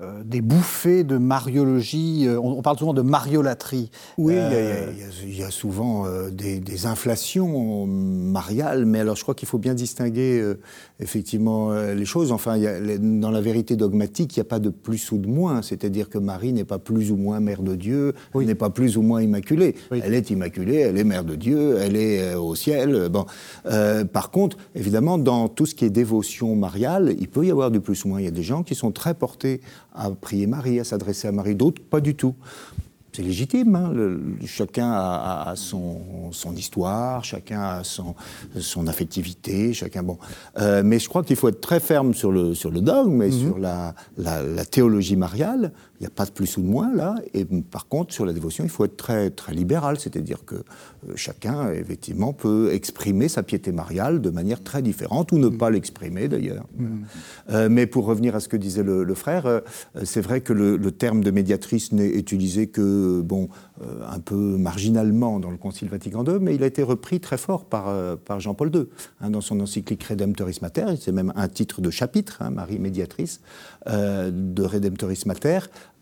euh, des, bouffées de mariologie, euh, on, parle souvent de mariolaterie. Oui, il, y a, souvent des, des, inflations mariales, mais alors je crois qu'il faut bien distinguer effectivement les choses. Enfin, il y a, dans la vérité dogmatique, il n'y a pas de plus ou de moins, c'est-à-dire que Marie n'est pas plus ou moins mère de Dieu, n'est pas plus ou moins immaculée. Elle est immaculée, elle est mère de Dieu, elle est au ciel. Bon. par contre, évidemment, dans tout ce qui est dévotion mariale, il peut y avoir du plus ou moins. Il y a des gens qui sont très portés à prier Marie, à s'adresser à Marie, d'autres pas du tout. C'est légitime, hein, chacun a, son, son, histoire, chacun a son, son affectivité, chacun bon. Euh, mais je crois qu'il faut être très ferme sur le, sur le dogme et mhm. sur la, la, la, théologie mariale. Il n'y a pas de plus ou de moins là. Et par contre, sur la dévotion, il faut être très, très libéral, c'est-à-dire que euh, chacun, effectivement, peut exprimer sa piété mariale de manière très différente, ou ne pas l'exprimer d'ailleurs. Mm. Euh, mais pour revenir à ce que disait le, frère, euh, c'est vrai que le, terme de médiatrice n'est utilisé que, bon, un peu marginalement dans le Concile Vatican II, mais il a été repris très fort par, par Jean-Paul II, hein, dans son encyclique Redemptoris Mater, c'est même un titre de chapitre, hein, Marie médiatrice, de Redemptoris Mater,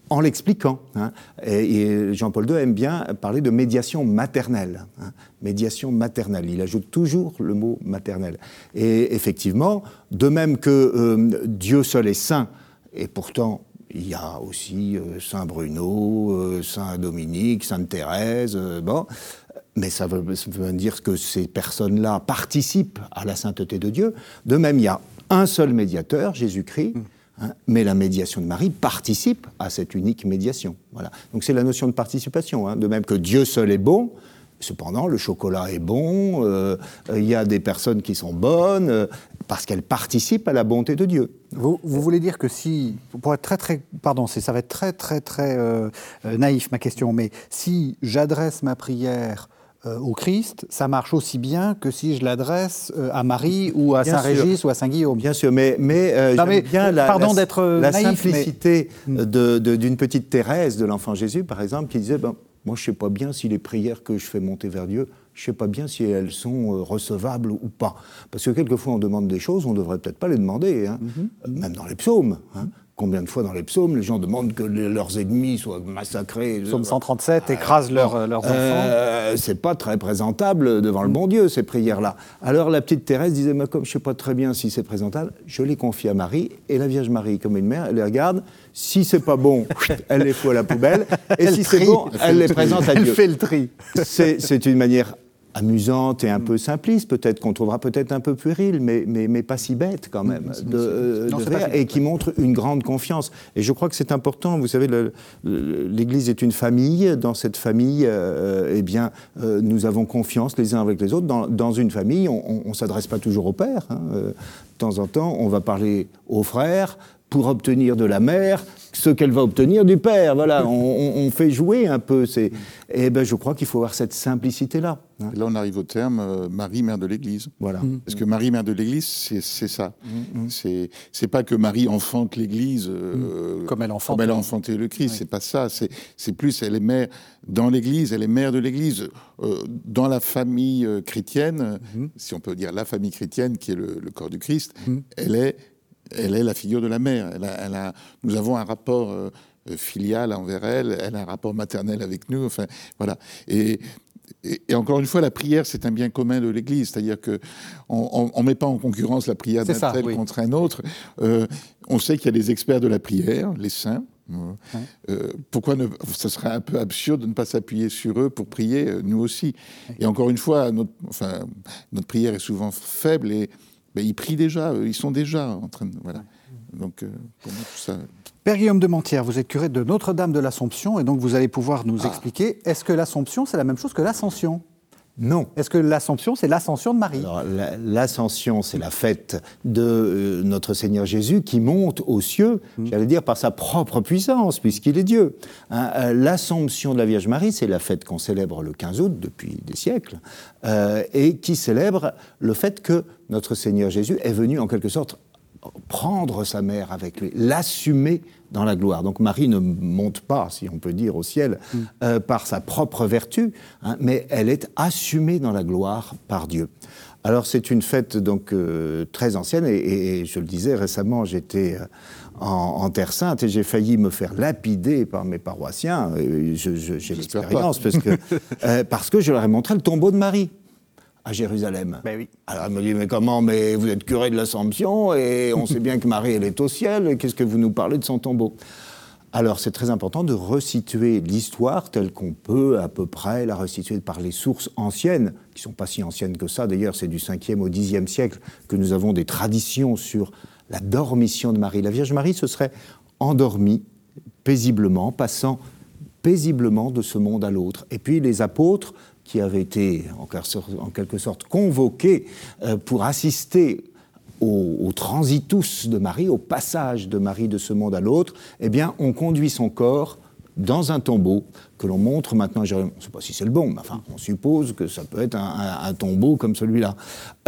en l'expliquant. Hein. Et, Jean-Paul II aime bien parler de médiation maternelle. Hein. Médiation maternelle. Il ajoute toujours le mot maternelle. Et effectivement, de même que euh, Dieu seul est saint, et pourtant il y a aussi euh, Saint Bruno, euh, Saint Dominique, Sainte Thérèse, bon. Mais ça veut, dire que ces personnes-là participent à la sainteté de Dieu. De même, il y a un seul médiateur, Jésus-Christ. Mm. Hein, mais la médiation de Marie participe à cette unique médiation. Voilà. Donc c'est la notion de participation. Hein. De même que Dieu seul est bon, Cependant, le chocolat est bon, euh, il y a des personnes qui sont bonnes, euh, parce qu'elles participent à la bonté de Dieu. Vous, voulez dire que si, pour être très très, pardon, ça va être très très très euh, naïf ma question, mais si j'adresse ma prière au Christ, ça marche aussi bien que si je l'adresse à Marie ou à Saint-Régis ou à Saint-Guillaume. Bien sûr, mais, mais, mais bien la, pardon d'être la naïf, simplicité d'une petite Thérèse de l'enfant Jésus, par exemple, qui disait, ben, moi je ne sais pas bien si les prières que je fais monter vers Dieu, je ne sais pas bien si elles sont euh, recevables ou pas. Parce que quelquefois on demande des choses, on ne devrait peut-être pas les demander, hein. mm-hmm. même dans les psaumes. Hein. Combien de fois dans les psaumes, les gens demandent que leurs ennemis soient massacrés Psaume 137 écrase leurs, leurs enfants. Euh, c'est pas très présentable devant le bon Dieu, ces prières-là. Alors la petite Thérèse disait, mais comme je sais pas très bien si c'est présentable, je les confie à Marie, et la Vierge Marie, comme une mère, elle les regarde, si c'est pas bon, [LAUGHS] elle les fout à la poubelle, et si c'est bon, elle, les présente à Dieu. Elle fait le tri. C'est une manière amusante et un peu simpliste, peut-être qu'on trouvera peut-être un peu puéril, mais, mais, mais, pas si bête quand même, de, faire, et qui montre une grande confiance. Et je crois que c'est important, vous savez, l'Église est une famille, dans cette famille, euh, eh bien, euh, nous avons confiance les uns avec les autres. Dans, dans une famille, on ne s'adresse pas toujours au père. Hein. Euh, de temps en temps, on va parler aux frères, pour obtenir de la mère ce qu'elle va obtenir du père. Voilà, [LAUGHS] on, fait jouer un peu. Et eh ben, je crois qu'il faut avoir cette simplicité-là. Hein. Là, on arrive au terme euh, Marie, mère de l'Église. Voilà. Mm. Parce que Marie, mère de l'Église, c'est ça. Mm, mm. Ce C'est pas que Marie enfante l'Église euh, comme elle, enfante, elle a enfanté le Christ. C'est pas ça. C'est plus, elle est mère dans l'Église, elle est mère de l'Église. Euh, dans la famille chrétienne, si on peut dire la famille chrétienne, qui est le, le corps du Christ, elle est elle est la figure de la mère. Elle a, nous avons un rapport euh, filial envers elle, elle a un rapport maternel avec nous. Enfin, voilà. Et, et, encore une fois, la prière, c'est un bien commun de l'Église. C'est-à-dire qu'on on ne met pas en concurrence la prière d'un tel contre un autre. Euh, on sait qu'il y a des experts de la prière, les saints. Euh, pourquoi ne, ce serait un peu absurde de ne pas s'appuyer sur eux pour prier, nous aussi. Et encore une fois, notre, enfin, notre prière est souvent faible et ben, ils prient déjà, ils sont déjà en train de. Voilà. Donc, euh, tout ça. Père Guillaume de Mentière, vous êtes curé de Notre-Dame de l'Assomption, et donc vous allez pouvoir nous ah. expliquer est-ce que l'Assomption, c'est la même chose que l'Ascension? Non. Est-ce que l'Assomption, c'est l'ascension de Marie L'Ascension, c'est la fête de euh, notre Seigneur Jésus qui monte aux cieux, mm. j'allais dire par sa propre puissance, puisqu'il est Dieu. Hein, euh, L'Assomption de la Vierge Marie, c'est la fête qu'on célèbre le 15 août depuis des siècles, euh, et qui célèbre le fait que notre Seigneur Jésus est venu en quelque sorte prendre sa mère avec lui, l'assumer dans la gloire. Donc Marie ne monte pas, si on peut dire, au ciel mm. euh, par sa propre vertu, hein, mais elle est assumée dans la gloire par Dieu. Alors c'est une fête donc euh, très ancienne et, je le disais récemment, j'étais euh, en, Terre Sainte et j'ai failli me faire lapider par mes paroissiens. J'ai l'expérience parce que [LAUGHS] parce que je leur ai montré le tombeau de Marie à Jérusalem. Ben oui. Alors elle me dit, mais comment Mais vous êtes curé de l'Assomption et on sait bien que Marie, elle est au ciel, qu'est-ce que vous nous parlez de son tombeau? Alors c'est très important de resituer l'histoire telle qu'on peut à peu près la resituer par les sources anciennes, qui sont pas si anciennes que ça, d'ailleurs c'est du 5e au 10e siècle que nous avons des traditions sur la dormition de Marie. La Vierge Marie se serait endormie paisiblement, passant paisiblement de ce monde à l'autre. Et puis les apôtres qui avaient été en quelque sorte convoqués euh, pour assister au, transitus de Marie, au passage de Marie de ce monde à l'autre, eh bien, on conduit son corps dans un tombeau que l'on montre maintenant. Je ne sais pas si c'est le bon, mais enfin, on suppose que ça peut être un, tombeau comme celui-là.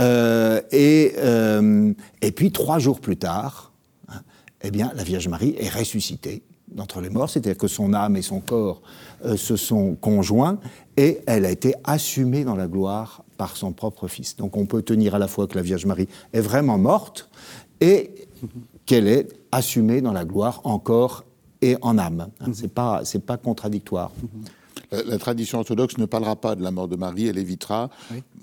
Euh, et, euh, et puis, trois jours plus tard, hein, eh bien, la Vierge Marie est ressuscitée d'entre les morts, c'est-à-dire que son âme et son corps euh, se sont conjoints et elle a été assumée dans la gloire par son propre Fils. Donc on peut tenir à la fois que la Vierge Marie est vraiment morte et qu'elle est assumée dans la gloire encore et en âme. Hein, c'est pas c'est pas contradictoire. La, tradition orthodoxe ne parlera pas de la mort de Marie, elle évitera,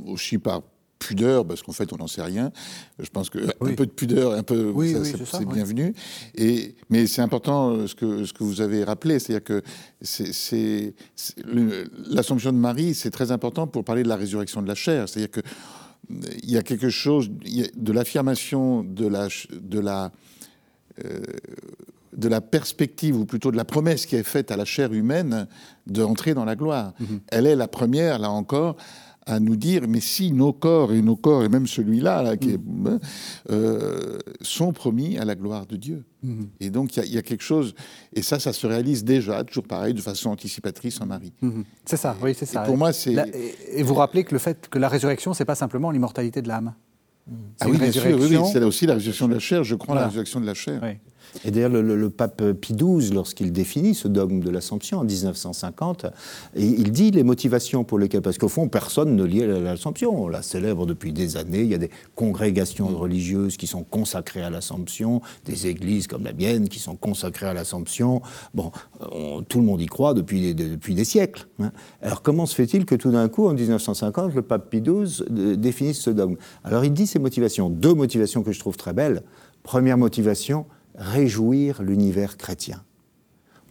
aussi par pudeur, parce qu'en fait, on n'en sait rien. Je pense qu'un un peu de pudeur, un peu, c'est bienvenu. Et, mais c'est important euh, ce que, ce que vous avez rappelé, c'est-à-dire que c'est l'Assomption de Marie, c'est très important pour parler de la résurrection de la chair. C'est-à-dire que il y a quelque chose de l'affirmation de la, de la, euh, de la perspective, ou plutôt de la promesse qui est faite à la chair humaine d'entrer dans la gloire. Mhm. Elle est la première, là encore, à nous dire, mais si nos corps, et nos corps, et même celui-là, là, qui est, Mhm. euh, sont promis à la gloire de Dieu. Mhm. Et donc, il y a- il y, a quelque chose, et ça, ça se réalise déjà, toujours pareil, de façon anticipatrice en Marie. Mhm. C'est ça, oui, c'est ça. pour moi, c'est- et, et vous rappelez que le fait que la résurrection, c'est pas simplement l'immortalité de l'âme. Ah C'est oui, bien sûr, oui, oui, résurrection. c'est aussi la résurrection de la chair, je crois Voilà. la résurrection de la chair. Oui. Et d'ailleurs, le, pape Pie XII, lorsqu'il définit ce dogme de l'Assomption en 1950, et il dit les motivations pour lesquelles, parce qu'au fond, personne ne lie l'Assomption. On la célèbre depuis des années. Il y a des congrégations religieuses qui sont consacrées à l'Assomption, des églises comme la mienne qui sont consacrées à l'Assomption. Bon, on- tout le monde y croit depuis, depuis des siècles. hein. Alors, comment se fait-il que tout d'un coup, en 1950, le pape Pie XII euh, définisse ce dogme? Alors, il dit ses motivations. Deux motivations que je trouve très belles. Première motivation, réjouir l'univers chrétien.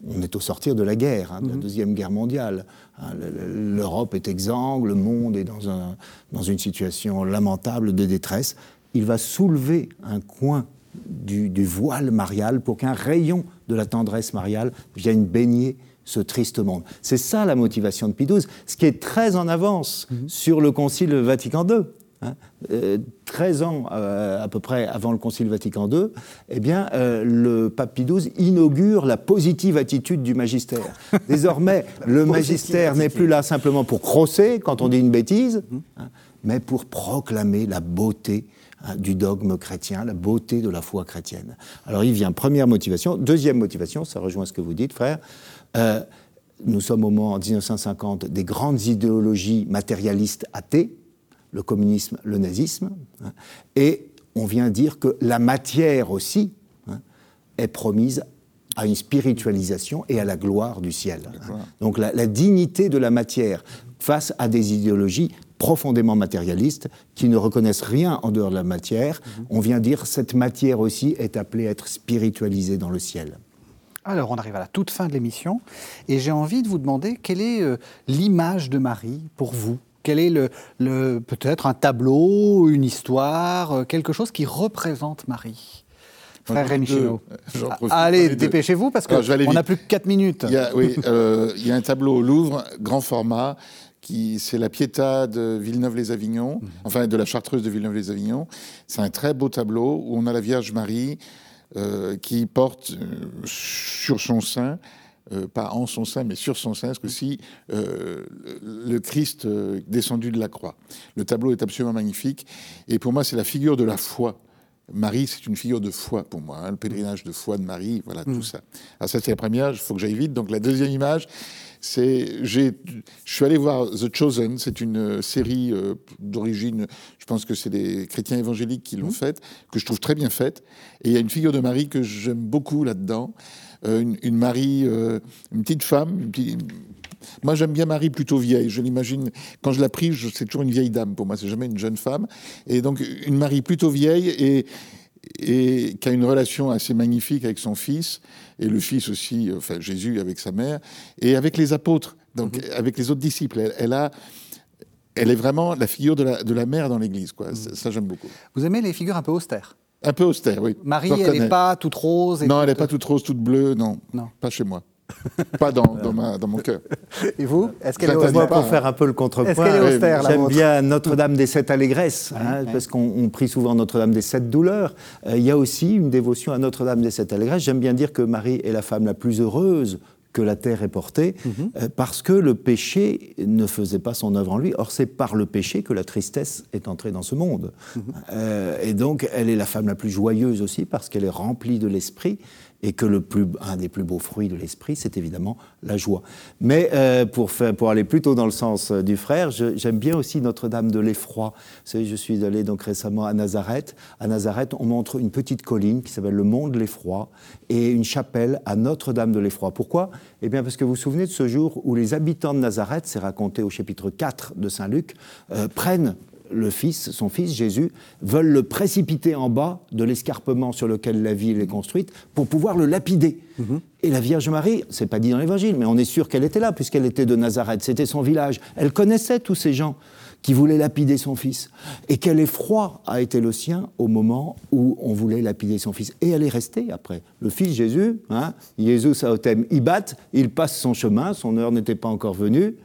On est au sortir de la guerre, hein, de la Deuxième Guerre mondiale. Hein, le- le- L'Europe est exsangue, le monde est dans, un- dans une situation lamentable de détresse. Il va soulever un coin du, du voile marial pour qu'un rayon de la tendresse mariale vienne baigner ce triste monde. C'est ça la motivation de Pie XII, ce qui est très en avance sur le Concile Vatican II. Hein. Euh, 13 ans euh, à peu près avant le Concile Vatican II, eh bien, euh, le pape Pie XII inaugure la positive attitude du magistère. [LAUGHS] Désormais, le magistère n'est plus là simplement pour crosser quand on dit une bêtise, hein, mais pour proclamer la beauté hein, du dogme chrétien, la beauté de la foi chrétienne. Alors il vient première motivation. Deuxième motivation, ça rejoint ce que vous dites, frère. euh, nous sommes au moment, en 1950, des grandes idéologies matérialistes athées, le communisme, le nazisme, hein, et on vient dire que la matière aussi hein, est promise à une spiritualisation et à la gloire du ciel. hein. Donc la, la dignité de la matière face à des idéologies profondément matérialistes qui ne reconnaissent rien en dehors de la matière, on vient dire cette matière aussi est appelée à être spiritualisée dans le ciel. Alors, on arrive à la toute fin de l'émission et j'ai envie de vous demander quelle est euh, l'image de Marie pour vous? Quel est le, le- peut-être un tableau, une histoire, euh, quelque chose qui représente Marie Frère Rémi Ah, Allez, dépêchez-vous parce qu'on n'a plus que 4 minutes. Il y a, oui, euh, il y a un tableau au Louvre, grand format, qui c'est la Pietà de Villeneuve-les-Avignon, enfin de la Chartreuse de Villeneuve-les-Avignon. C'est un très beau tableau où on a la Vierge Marie euh, qui porte euh, sur son sein. Euh, pas en son sein, mais sur son sein, ce que-ci, euh, le Christ euh, descendu de la croix. Le tableau est absolument magnifique. Et pour moi, c'est la figure de la foi. Marie, c'est une figure de foi pour moi, hein, le pèlerinage de foi de Marie, voilà tout ça. Alors ça, c'est la première, il faut que j'aille vite. Donc la deuxième image, c'est, j'ai, je suis allé voir The Chosen, c'est une euh, série euh, d'origine, je pense que c'est des chrétiens évangéliques qui l'ont faite, que je trouve très bien faite. Et il y a une figure de Marie que j'aime beaucoup là-dedans, une, une Marie, euh, une petite femme, une petite- moi, j'aime bien Marie plutôt vieille. Je l'imagine, quand je la prie, c'est toujours une vieille dame pour moi, c'est jamais une jeune femme. Et donc, une Marie plutôt vieille et, et qui a une relation assez magnifique avec son fils, et le fils aussi, enfin Jésus avec sa mère, et avec les apôtres, donc avec les autres disciples. Elle, elle a. Elle est vraiment la figure de la, de la mère dans l'Église, quoi. Ça, ça, j'aime beaucoup. Vous aimez les figures un peu austères? Un peu austère, oui. Marie, Je elle n'est pas toute rose. et Non, elle n'est pas toute rose, toute bleue, non. Non. Pas chez moi. pas dans, dans, ma, dans mon cœur. [LAUGHS] Et vous Est-ce qu'elle est austère pour hein. faire un peu le Est-ce contrepoint, qu'elle est austère, la j'aime bien Notre-Dame des Sept Allégresses, hein, ouais. parce qu'on on prie souvent Notre-Dame des Sept Douleurs. Euh, Il y a aussi une dévotion à Notre-Dame des Sept Allégresses. J'aime bien dire que Marie est la femme la plus heureuse que la terre ait portée, Mhm. euh, parce que le péché ne faisait pas son œuvre en lui. Or, c'est par le péché que la tristesse est entrée dans ce monde. Mhm. Euh, et donc, elle est la femme la plus joyeuse aussi, parce qu'elle est remplie de l'esprit, et que le plus, un des plus beaux fruits de l'esprit, c'est évidemment la joie. Mais euh, pour, pour aller plutôt dans le sens euh, du frère, j'aime bien aussi Notre-Dame de l'Effroi. Je suis allé donc récemment à Nazareth. À Nazareth, on montre une petite colline qui s'appelle le Mont de l'Effroi et une chapelle à Notre-Dame de l'Effroi. Pourquoi? Eh bien, parce que vous vous souvenez de ce jour où les habitants de Nazareth, c'est raconté au chapitre 4 de Saint Luc, euh, prennent le fils, son fils Jésus, veulent le précipiter en bas de l'escarpement sur lequel la ville est construite pour pouvoir le lapider. Et la Vierge Marie, c'est pas dit dans l'Évangile, mais on est sûr qu'elle était là puisqu'elle était de Nazareth, c'était son village. Elle connaissait tous ces gens qui voulait lapider son fils. Et quel effroi a été le sien au moment où on voulait lapider son fils. Et elle est restée après. Le fils Jésus, hein, Jésus Aotem, il bat, il passe son chemin, son heure n'était pas encore venue.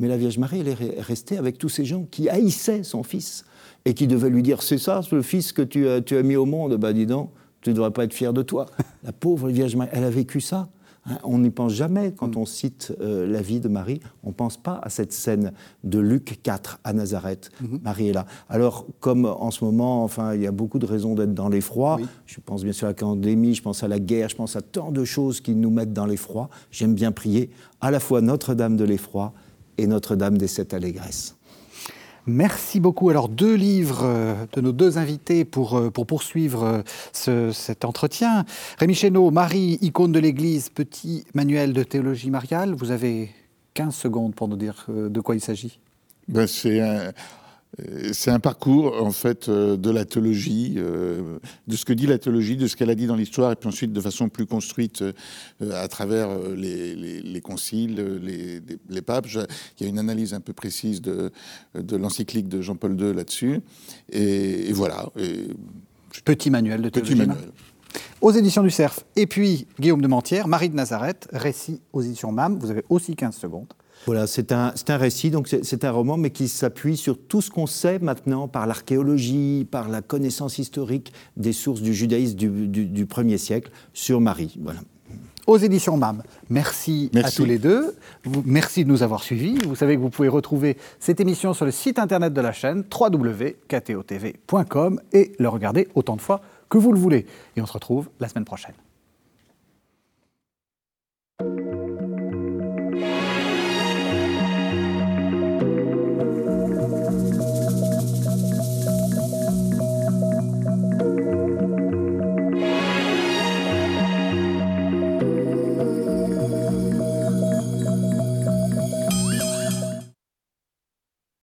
Mais la Vierge Marie, elle est restée avec tous ces gens qui haïssaient son fils et qui devaient lui dire C'est ça, le fils que tu as, tu as mis au monde Ben dis donc, tu ne devrais pas être fier de toi. [LAUGHS] La pauvre Vierge Marie, elle a vécu ça. Hein, on n'y pense jamais quand on cite euh, la vie de Marie. On ne pense pas à cette scène de Luc 4 à Nazareth. Mhm. Marie est là. Alors, comme en ce moment, enfin, il y a beaucoup de raisons d'être dans l'effroi. Je pense bien sûr à la pandémie, je pense à la guerre, je pense à tant de choses qui nous mettent dans l'effroi. J'aime bien prier à la fois Notre-Dame de l'effroi et Notre-Dame des sept allégresses. Merci beaucoup. Alors, deux livres euh, de nos deux invités pour, euh, pour poursuivre euh, cet entretien. Rémi Chéneau, Marie, icône de l'Église, petit manuel de théologie mariale. Vous avez 15 secondes pour nous dire de quoi il s'agit. Ben, c'est un, euh, c'est un parcours en fait euh, de la théologie, euh, de ce que dit la théologie, de ce qu'elle a dit dans l'histoire, et puis ensuite de façon plus construite à travers les, conciles, les, papes. Il y a une analyse un peu précise de, de l'encyclique de Jean-Paul II là-dessus, et, voilà. Petit manuel de théologie. Aux éditions du Cerf. Et puis Guillaume de Mentière, Marie de Nazareth, récit aux éditions MAM. Vous avez aussi 15 secondes. Voilà, c'est un, un, récit, donc c'est un roman, mais qui s'appuie sur tout ce qu'on sait maintenant par l'archéologie, par la connaissance historique des sources du judaïsme du, premier siècle sur Marie. Voilà. Aux éditions MAM. Merci, à tous les deux. merci de nous avoir suivis. Vous savez que vous pouvez retrouver cette émission sur le site internet de la chaîne www.ktotv.com et le regarder autant de fois que vous le voulez. Et on se retrouve la semaine prochaine.